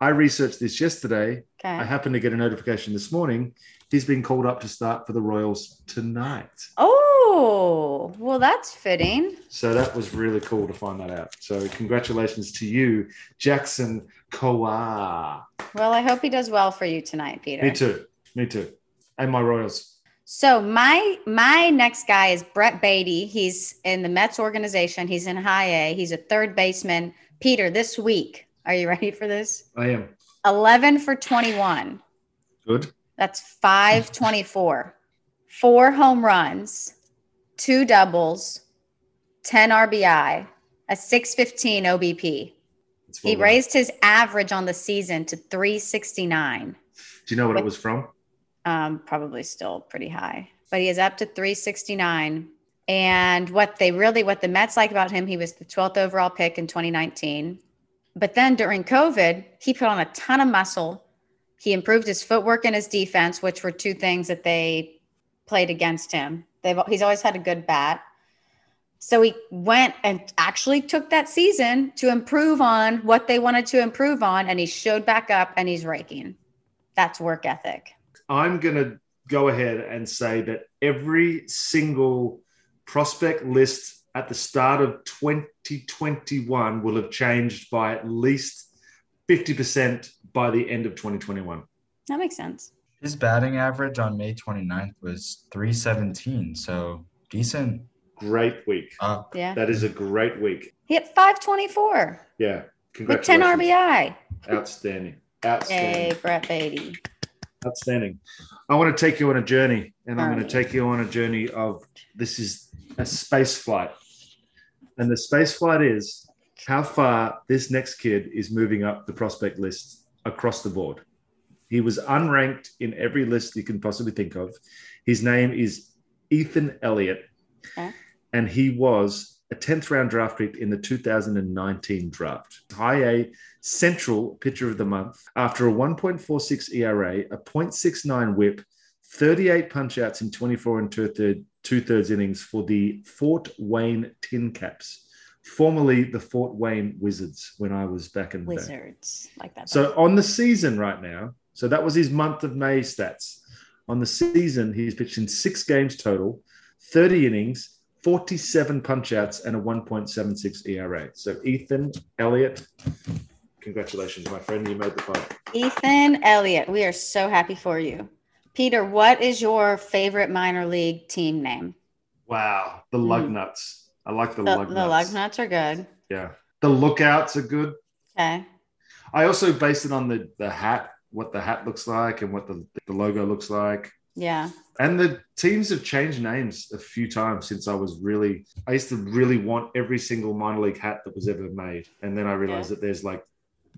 I researched this yesterday. I happened to get a notification this morning. He's been called up to start for the Royals tonight. Oh, well, that's fitting. So that was really cool to find that out. So congratulations to you, Jackson Kowar. Well, I hope he does well for you tonight, Peter. Me too. Me too. And my Royals. So my my next guy is Brett Baty. He's in the Mets organization. He's in high A. He's a third baseman. Peter, this week, are you ready for this? I am. 11 for 21. Good. That's 524. Four home runs, two doubles, 10 RBI, a 615 OBP. He well raised his average on the season to 369. Do you know what it was from? um, probably still pretty high, but he is up to 369. And what they really, what the Mets like about him, he was the 12th overall pick in 2019. But then during COVID, he put on a ton of muscle. He improved his footwork and his defense, which were two things that they played against him. They've, he's always had a good bat. So he went and actually took that season to improve on what they wanted to improve on. And he showed back up and he's raking. That's work ethic. I'm going to go ahead and say that every single prospect list at the start of 2021 will have changed by at least 50% by the end of 2021. That makes sense. His batting average on May 29th was 317. So decent Great week. up. Yeah. That is a great week. He hit 524 Yeah. with 10 RBI. Outstanding. Yay, Outstanding. Brett Baty. Outstanding. I want to take you on a journey, and I'm going to take you on a journey of this is a space flight. And the space flight is how far this next kid is moving up the prospect list across the board. He was unranked in every list you can possibly think of. His name is Ethan Elliott, Okay. and he was a 10th round draft pick in the 2019 draft. High A Central Pitcher of the Month after a 1.46 ERA, a 0.69 whip, 38 punchouts in 24 and two, third, two thirds innings for the Fort Wayne Tin Caps, formerly the Fort Wayne Wizards when I was back in the day. Wizards. Like that. So on the season right now, so that was his month of May stats. On the season, he's pitched in six games total, 30 innings, 47 punchouts, and a 1.76 ERA. So Ethan Elliott, congratulations, my friend. You made the fight. Ethan Elliott, we are so happy for you. Peter, what is your favorite minor league team name? Wow. The Mm. I like the, The, lug the Lugnuts are good. Yeah. The lookouts are good. Okay. I also based it on the the hat, what the hat looks like, and what the the logo looks like. Yeah. And the teams have changed names a few times since I was really. I used to really want every single minor league hat that was ever made, and then I realized Yeah. that there's like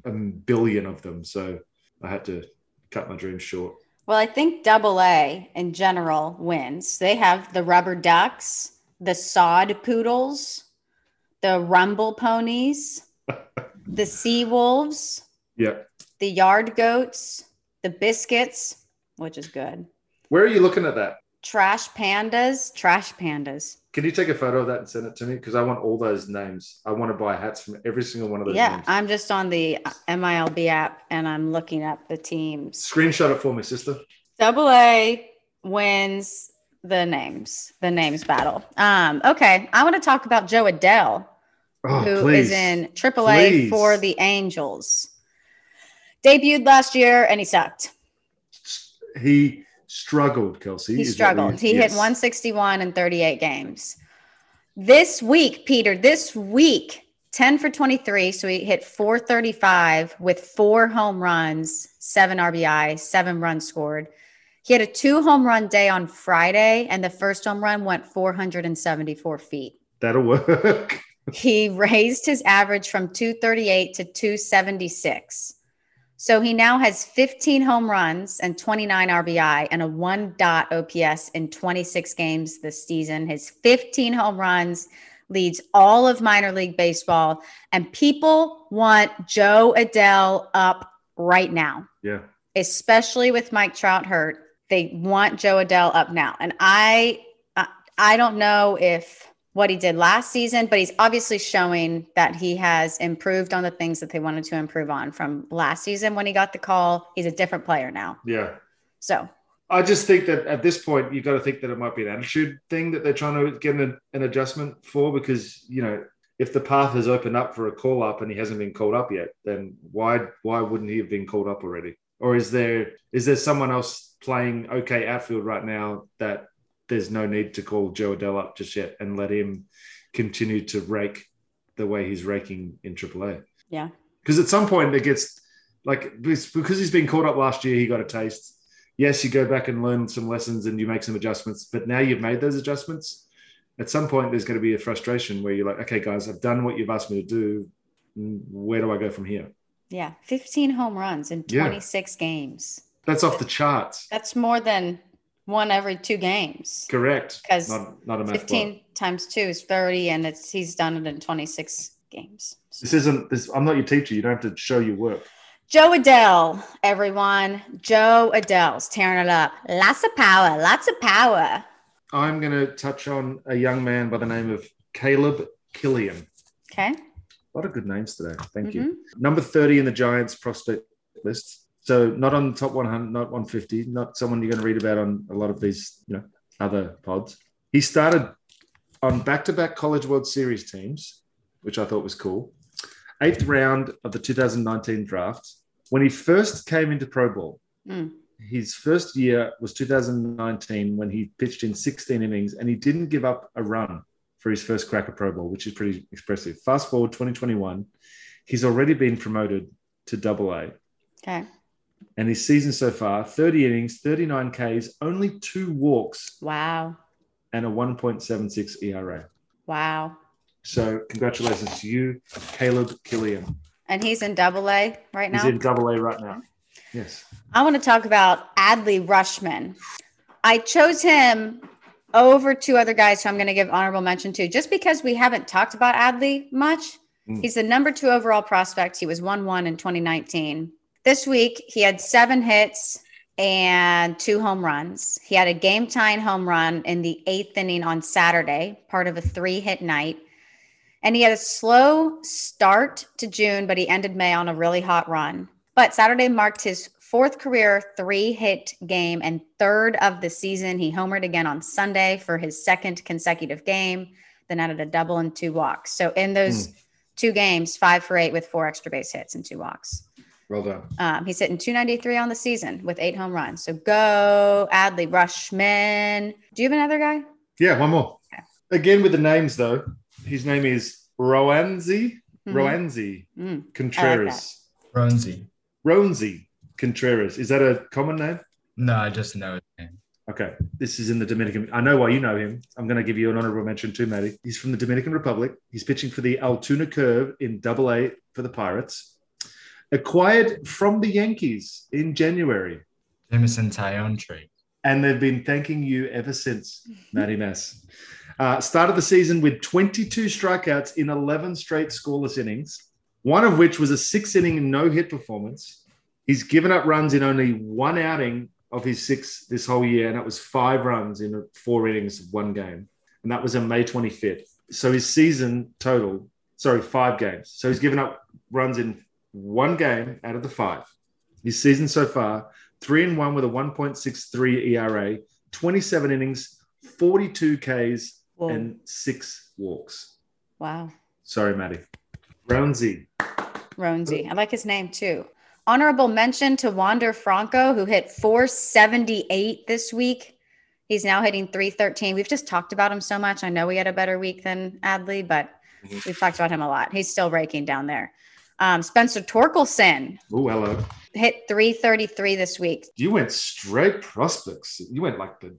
a billion of them, so I had to cut my dreams short. Well, I think double A in general wins. They have the rubber ducks, the sod poodles, the rumble ponies, <laughs> the sea wolves, Yeah. the yard goats, the biscuits, which is good. Where are you looking at that? Trash pandas, trash pandas. Can you take a photo of that and send it to me? Because I want all those names. I want to buy hats from every single one of those Yeah, names. I'm just on the MILB app and I'm looking up the teams. Screenshot it for me, sister. Double A wins the names, the names battle. Um, okay, I want to talk about Jo Adell, Oh, who is please. in AAA Please. for the Angels. Debuted last year and he sucked. He struggled, Kelsey. He struggled. He hit 161 in 38 games. This week, Peter, this week, 10 for 23. So he hit 435 with four home runs, seven RBI, seven runs scored. He had a two home run day on Friday, and the first home run went 474 feet. That'll work. <laughs> He raised his average from 238 to 276. So he now has 15 home runs and 29 RBI and a one dot OPS in 26 games this season. His 15 home runs leads all of minor league baseball, and people want Jo Adell up right now yeah. especially with Mike Trout hurt. They want Jo Adell up now, and I, I, I don't know if what he did last season, but he's obviously showing that he has improved on the things that they wanted to improve on from last season when he got the call. He's a different player now. Yeah. So I just think that at this point, you've got to think that it might be an attitude thing that they're trying to get an, an adjustment for because, you know, if the path has opened up for a call up and he hasn't been called up yet, then why why wouldn't he have been called up already? Or is there is there someone else playing okay outfield right now that there's no need to call Jo Adell up just yet and let him continue to rake the way he's raking in AAA? yeah, because at some point it gets like because he's been caught up last year he got a taste yes you go back and learn some lessons and you make some adjustments but now you've made those adjustments at some point there's going to be a frustration where you're like okay guys i've done what you've asked me to do where do i go from here yeah, 15 home runs in Yeah. 26 games. that's off the charts That's more than one every two games. correct 'Cause not, not a math 15 times two is 30, and it's he's done it in 26 games. this isn't this i'm not your teacher you don't have to show your work Jo Adell, everyone. Jo Adell's tearing it up. Lots of power, lots of power. i'm going to touch on a young man by the name of caleb kilian Okay. a lot of good names today thank you Mhm. number 30 in the Giants prospect list. So not on the top 100, not 150, not someone you're going to read about on a lot of these, you know, other pods. He started on back-to-back College World Series teams, which I thought was cool. Eighth round of the 2019 draft. When he first came into pro ball, Mm. his first year was 2019 when he pitched in 16 innings and he didn't give up a run for his first crack at pro ball, which is pretty expressive. Fast forward 2021, he's already been promoted to double A. Okay. And his season so far 30 innings, 39 Ks, only two walks, Wow. and a 1.76 ERA. Wow. So, congratulations to you, Caleb Kilian. And he's in double A right now? He's in double A right now. Yes. I want to talk about Adley Rutschman. I chose him over two other guys who I'm going to give honorable mention to just because we haven't talked about Adley much. Mm. He's the number two overall prospect. He was 1 1 in 2019. This week, he had seven hits and two home runs. He had a game tying home run in the eighth inning on Saturday, part of a three hit night. And he had a slow start to June, but he ended May on a really hot run. But Saturday marked his fourth career three hit game and third of the season. He homered again on Sunday for his second consecutive game, then added a double and two walks. So in those hmm. two games, five for eight with four extra base hits and two walks. Well done. Um, he's hitting 293 on the season with eight home runs. So go Adley Rutschman. Do you have another guy? Yeah, one more. Okay. Again with the names though. His name is Roansy. Mhm. Roansy Mm. Contreras. Ronzi. Ronzi Contreras. Is that a common name? No, I just know his name. Okay, this is in the Dominican. I know why you know him. I'm going to give you an honorable mention too, Matty. He's from the Dominican Republic. He's pitching for the Altoona Curve in Double A for the Pirates. Acquired from the Yankees in January, Jameson Taillon trade. and they've been thanking you ever since, Matty Mess. Uh, started the season with 22 strikeouts in 11 straight scoreless innings, one of which was a six inning no hit performance. He's given up runs in only one outing of his six this whole year, and that was five runs in four innings of one game. And that was on May 25th. So his season total, sorry, five games. So he's given up runs in one game out of the five. His season so far, three and one with a 1.63 ERA, 27 innings, 42 Ks, Whoa. and six walks. wow. Sorry, Maddie. Ronzi. Ronzi. I like his name too. Honorable mention to Wander Franco, who hit 478 this week. He's now hitting 313. We've just talked about him so much. I know we had a better week than Adley, but Mhm. we've talked about him a lot. He's still raking down there. Um, Spencer Torkelson Oh, hello. hit 333 this week. You went straight prospects. You went like the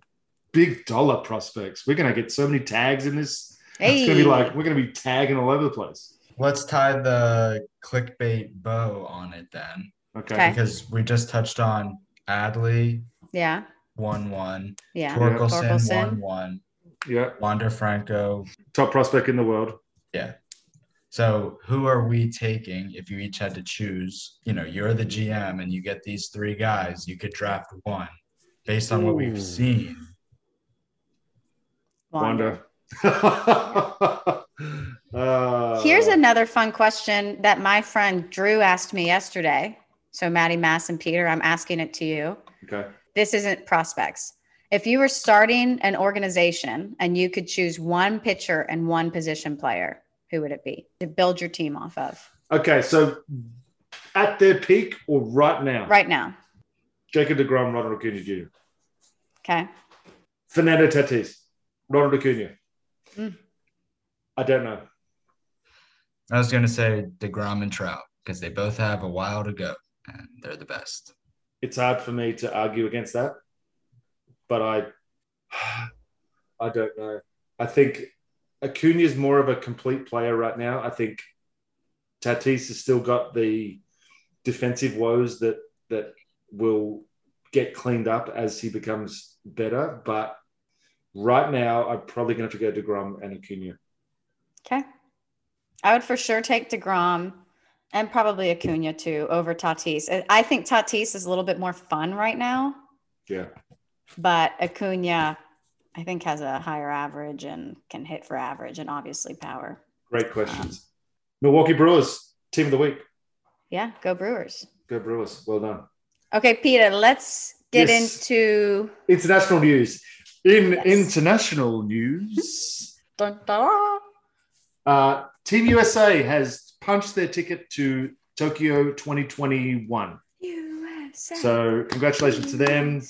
big dollar prospects. We're gonna get so many tags in this. Hey, It's gonna be like we're gonna be tagging all over the place. Let's tie the clickbait bow on it then, Okay. Okay. because we just touched on Adley yeah, one one, yeah. Torkelson Torkelson. one one, Yeah. Wander Franco. Top prospect in the world. Yeah. So who are we taking if you each had to choose? You know, you're the GM and you get these three guys. You could draft one based on what we've seen. Wander. Wanda. <laughs> Uh, Here's another fun question that my friend Drew asked me yesterday. So, Maddie, Mass, and Peter, I'm asking it to you. Okay. This isn't prospects. If you were starting an organization and you could choose one pitcher and one position player, who would it be to build your team off of Okay. So at their peak or right now, right now? Jacob DeGrom, Ronald Acuna Jr., Okay. Fernando Tatis, Ronald Acuna. Mm. I don't know. I was going to say DeGrom and Trout because they both have a while to go and they're the best. It's hard for me to argue against that, but I, <sighs> I don't know. I think Acuna is more of a complete player right now. I think Tatis has still got the defensive woes that that will get cleaned up as he becomes better. But right now, I'm probably going to have to go Degrom and Acuna. Okay. I would for sure take DeGrom and probably Acuna too over Tatis. I- I think Tatis is a little bit more fun right now, Yeah, but Acuna, I think, has a higher average and can hit for average and obviously power. great questions. Milwaukee Brewers team of the week. Yeah, go Brewers. Go Brewers. Well done. Okay, Peter, let's get Yes. into. International news. In Yes. international news, <laughs> Dun, dun. uh, Team USA has punched their ticket to Tokyo 2021. USA. So congratulations to them.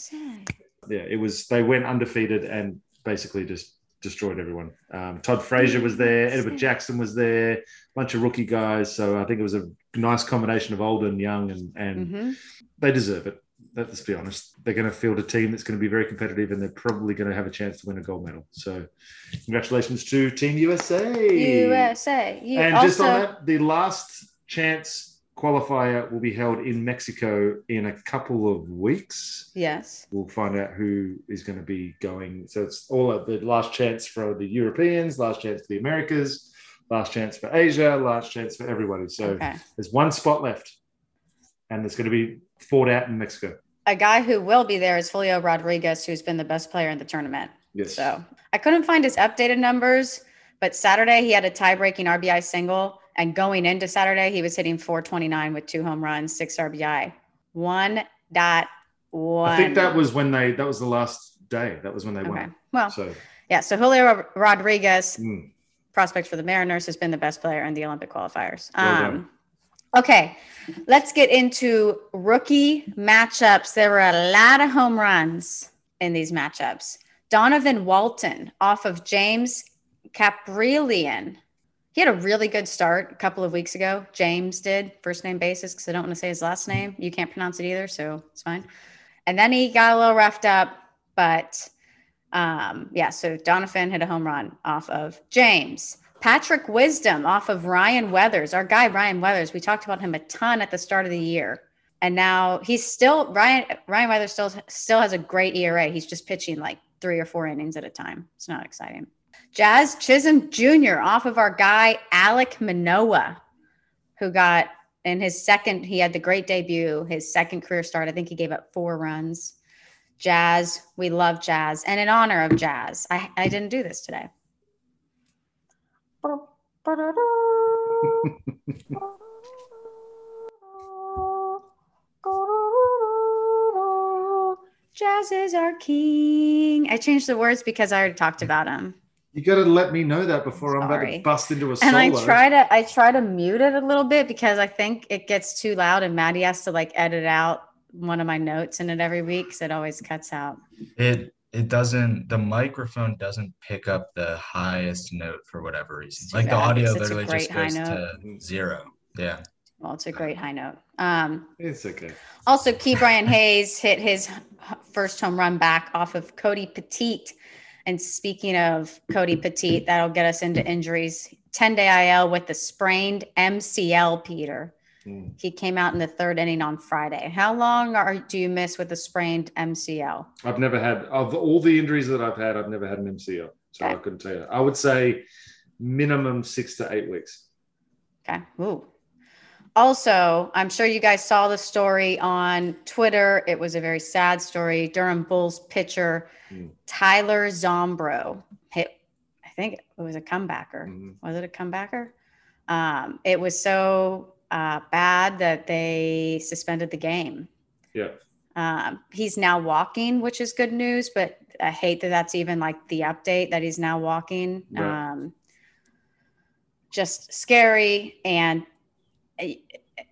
Yeah, it was. They went undefeated and basically just destroyed everyone. Um, Todd Frazier was there. Edwin Jackson was there. A bunch of rookie guys. So I think it was a nice combination of old and young, and and Mhm. they deserve it. Let's be honest. They're going to field a team that's going to be very competitive, and they're probably going to have a chance to win a gold medal. So, congratulations to Team USA. USA. You And also, just on that, the last chance qualifier will be held in Mexico in a couple of weeks. yes. We'll find out who is going to be going. So it's all of the last chance for the Europeans, last chance for the Americas, last chance for Asia, last chance for everybody. So Okay. there's one spot left, and it's going to be fought out in Mexico. A guy who will be there is Julio Rodriguez, who's been the best player in the tournament. Yes. So I couldn't find his updated numbers, but Saturday he had a tie breaking RBI single. And going into Saturday, he was hitting 429 with two home runs, six RBI. One dot one. I think that was when they. That was the last day. That was when they okay. won. Well, So yeah. So Julio Rodriguez, mm, prospect for the Mariners, has been the best player in the Olympic qualifiers. Well. Um, okay, let's get into rookie matchups. There were a lot of home runs in these matchups. Donovan Walton off of James Kaprielian He had a really good start a couple of weeks ago. James did first name basis because I don't want to say his last name. You can't pronounce it either, so it's fine. And then he got a little roughed up, but um, yeah. So Donovan hit a home run off of James. Patrick Wisdom off of Ryan Weathers, our guy Ryan Weathers. We talked about him a ton at the start of the year, and now he's still Ryan. Ryan Weathers still still has a great ERA. He's just pitching like three or four innings at a time. It's not exciting. Jazz Chisholm Jr. off of our guy Alek Manoah, who got in his second. He had the great debut, his second career start. I think he gave up four runs. Jazz, we love Jazz, and in honor of Jazz, I, I didn't do this today. <laughs> Jazz is our king. I changed the words because I already talked about him. You got to let me know that before I'm about to bust into a solo. And solo. I try to I try to mute it a little bit because I think it gets too loud and Maddie has to like edit out one of my notes in it every week because it always cuts out. It it doesn't the microphone doesn't pick up the highest note for whatever reason. It's too Like the audio it's a literally just goes to zero. Yeah. Well, it's a great high note. Um, It's okay. Also, Ke'Bryan Hayes hit his first home run back off of Cody Poteet. And speaking of Cody Poteet, that'll get us into injuries. 10 day IL with the sprained MCL, Peter. Mm. He came out in the third inning on Friday. How long are, do you miss with a sprained MCL? I've never had of all the injuries that I've had, I've never had an MCL, so Okay. I couldn't tell you. I would say minimum six to eight weeks. Okay. Ooh. Also, I'm sure you guys saw the story on Twitter. It was a very sad story. Durham Bulls pitcher Hmm. Tyler Zombro hit, I think it was a comebacker. Mhm. Was it a comebacker? Um, it was so uh, bad that they suspended the game. Yeah, Um, he's now walking, which is good news, but I hate that that's even like the update that he's now walking. Right. Um, just scary. And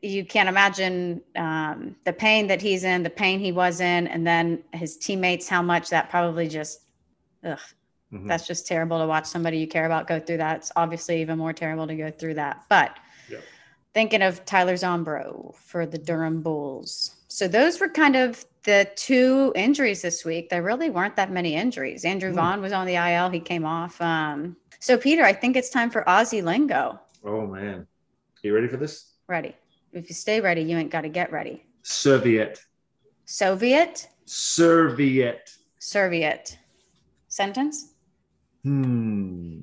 you can't imagine um, the pain that he's in, the pain he was in, and then his teammates, how much that probably just, ugh, Mhm. that's just terrible to watch somebody you care about go through that. It's obviously even more terrible to go through that. But Yep. thinking of Tyler Zombro for the Durham Bulls. So those were kind of the two injuries this week. There really weren't that many injuries. Andrew Hmm. Vaughn was on the IL. He came off. Um, so Peter, I think it's time for Aussie lingo. Oh man, you ready for this? Ready. If you stay ready, you ain't got to get ready. Serviette, Soviet, serviette. Soviet. Sentence? Hmm.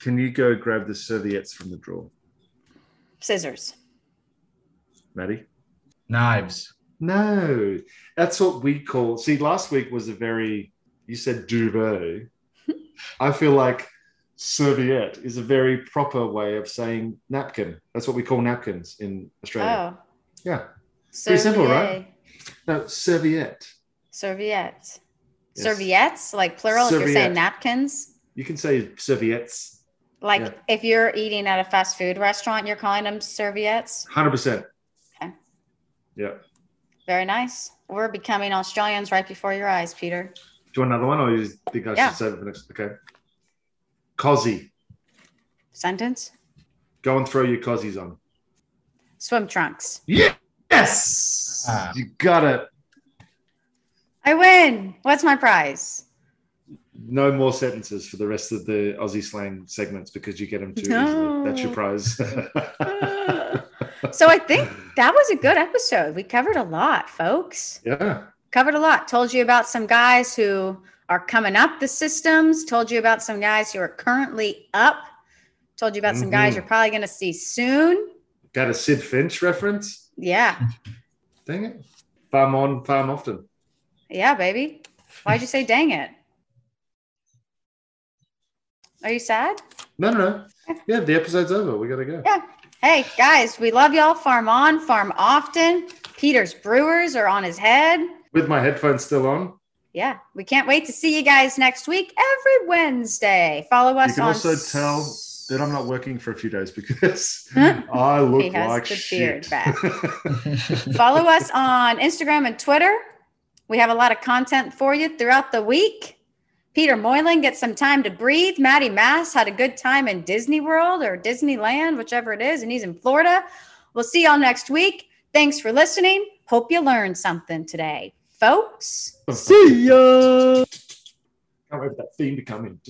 Can you go grab the serviettes from the drawer, Scissors. Maddie? Knives. No, that's what we call. See, last week was a very. You said duvet. <laughs> I feel like serviette is a very proper way of saying napkin. That's what we call napkins in Australia. Oh. Yeah. Pretty simple, right? Serviette. No, serviette. Serviette. Yes. Serviettes, like plural, if you're saying napkins. You can say serviettes. Like Yeah. if you're eating at a fast food restaurant, you're calling them serviettes. Hundred percent. Okay. Yeah. Very nice. We're becoming Australians right before your eyes, Peter. Do you want another one, or you think I Yeah. should save it for next? Okay. Cozzy. Sentence. Go and throw your cozies on. Swim trunks. Yes. Ah. You got it. I win. What's my prize? No more sentences for the rest of the Aussie slang segments because you get them too No. easily. That's your prize. So I think <laughs> that was a good episode. We covered a lot, folks. yeah. Covered a lot. Told you about some guys who are coming up the systems. Told you about some guys who are currently up. Told you about some guys Mhm. you're probably going to see soon. Got a Sidd Finch reference? Yeah. Dang it. Farm on, farm often. Yeah, baby. Why'd you say dang it? Are you sad? No, no, no. Yeah, the episode's over. We got to go. Yeah. Hey, guys, we love y'all. Farm on, farm often. Peter's Brewers are on his head. With my headphones still on yeah, we can't wait to see you guys next week every Wednesday. Follow us. You can on also tell that I'm not working for a few days because <laughs> I look he has like the shit. Beard back. <laughs> Follow us on Instagram and Twitter. We have a lot of content for you throughout the week. Peter Moylan gets some time to breathe. Maddie Mass had a good time in Disney World or Disneyland, whichever it is, and he's in Florida. We'll see y'all next week. Thanks for listening. Hope you learned something today, folks. See ya. I can't wait for that theme to come in.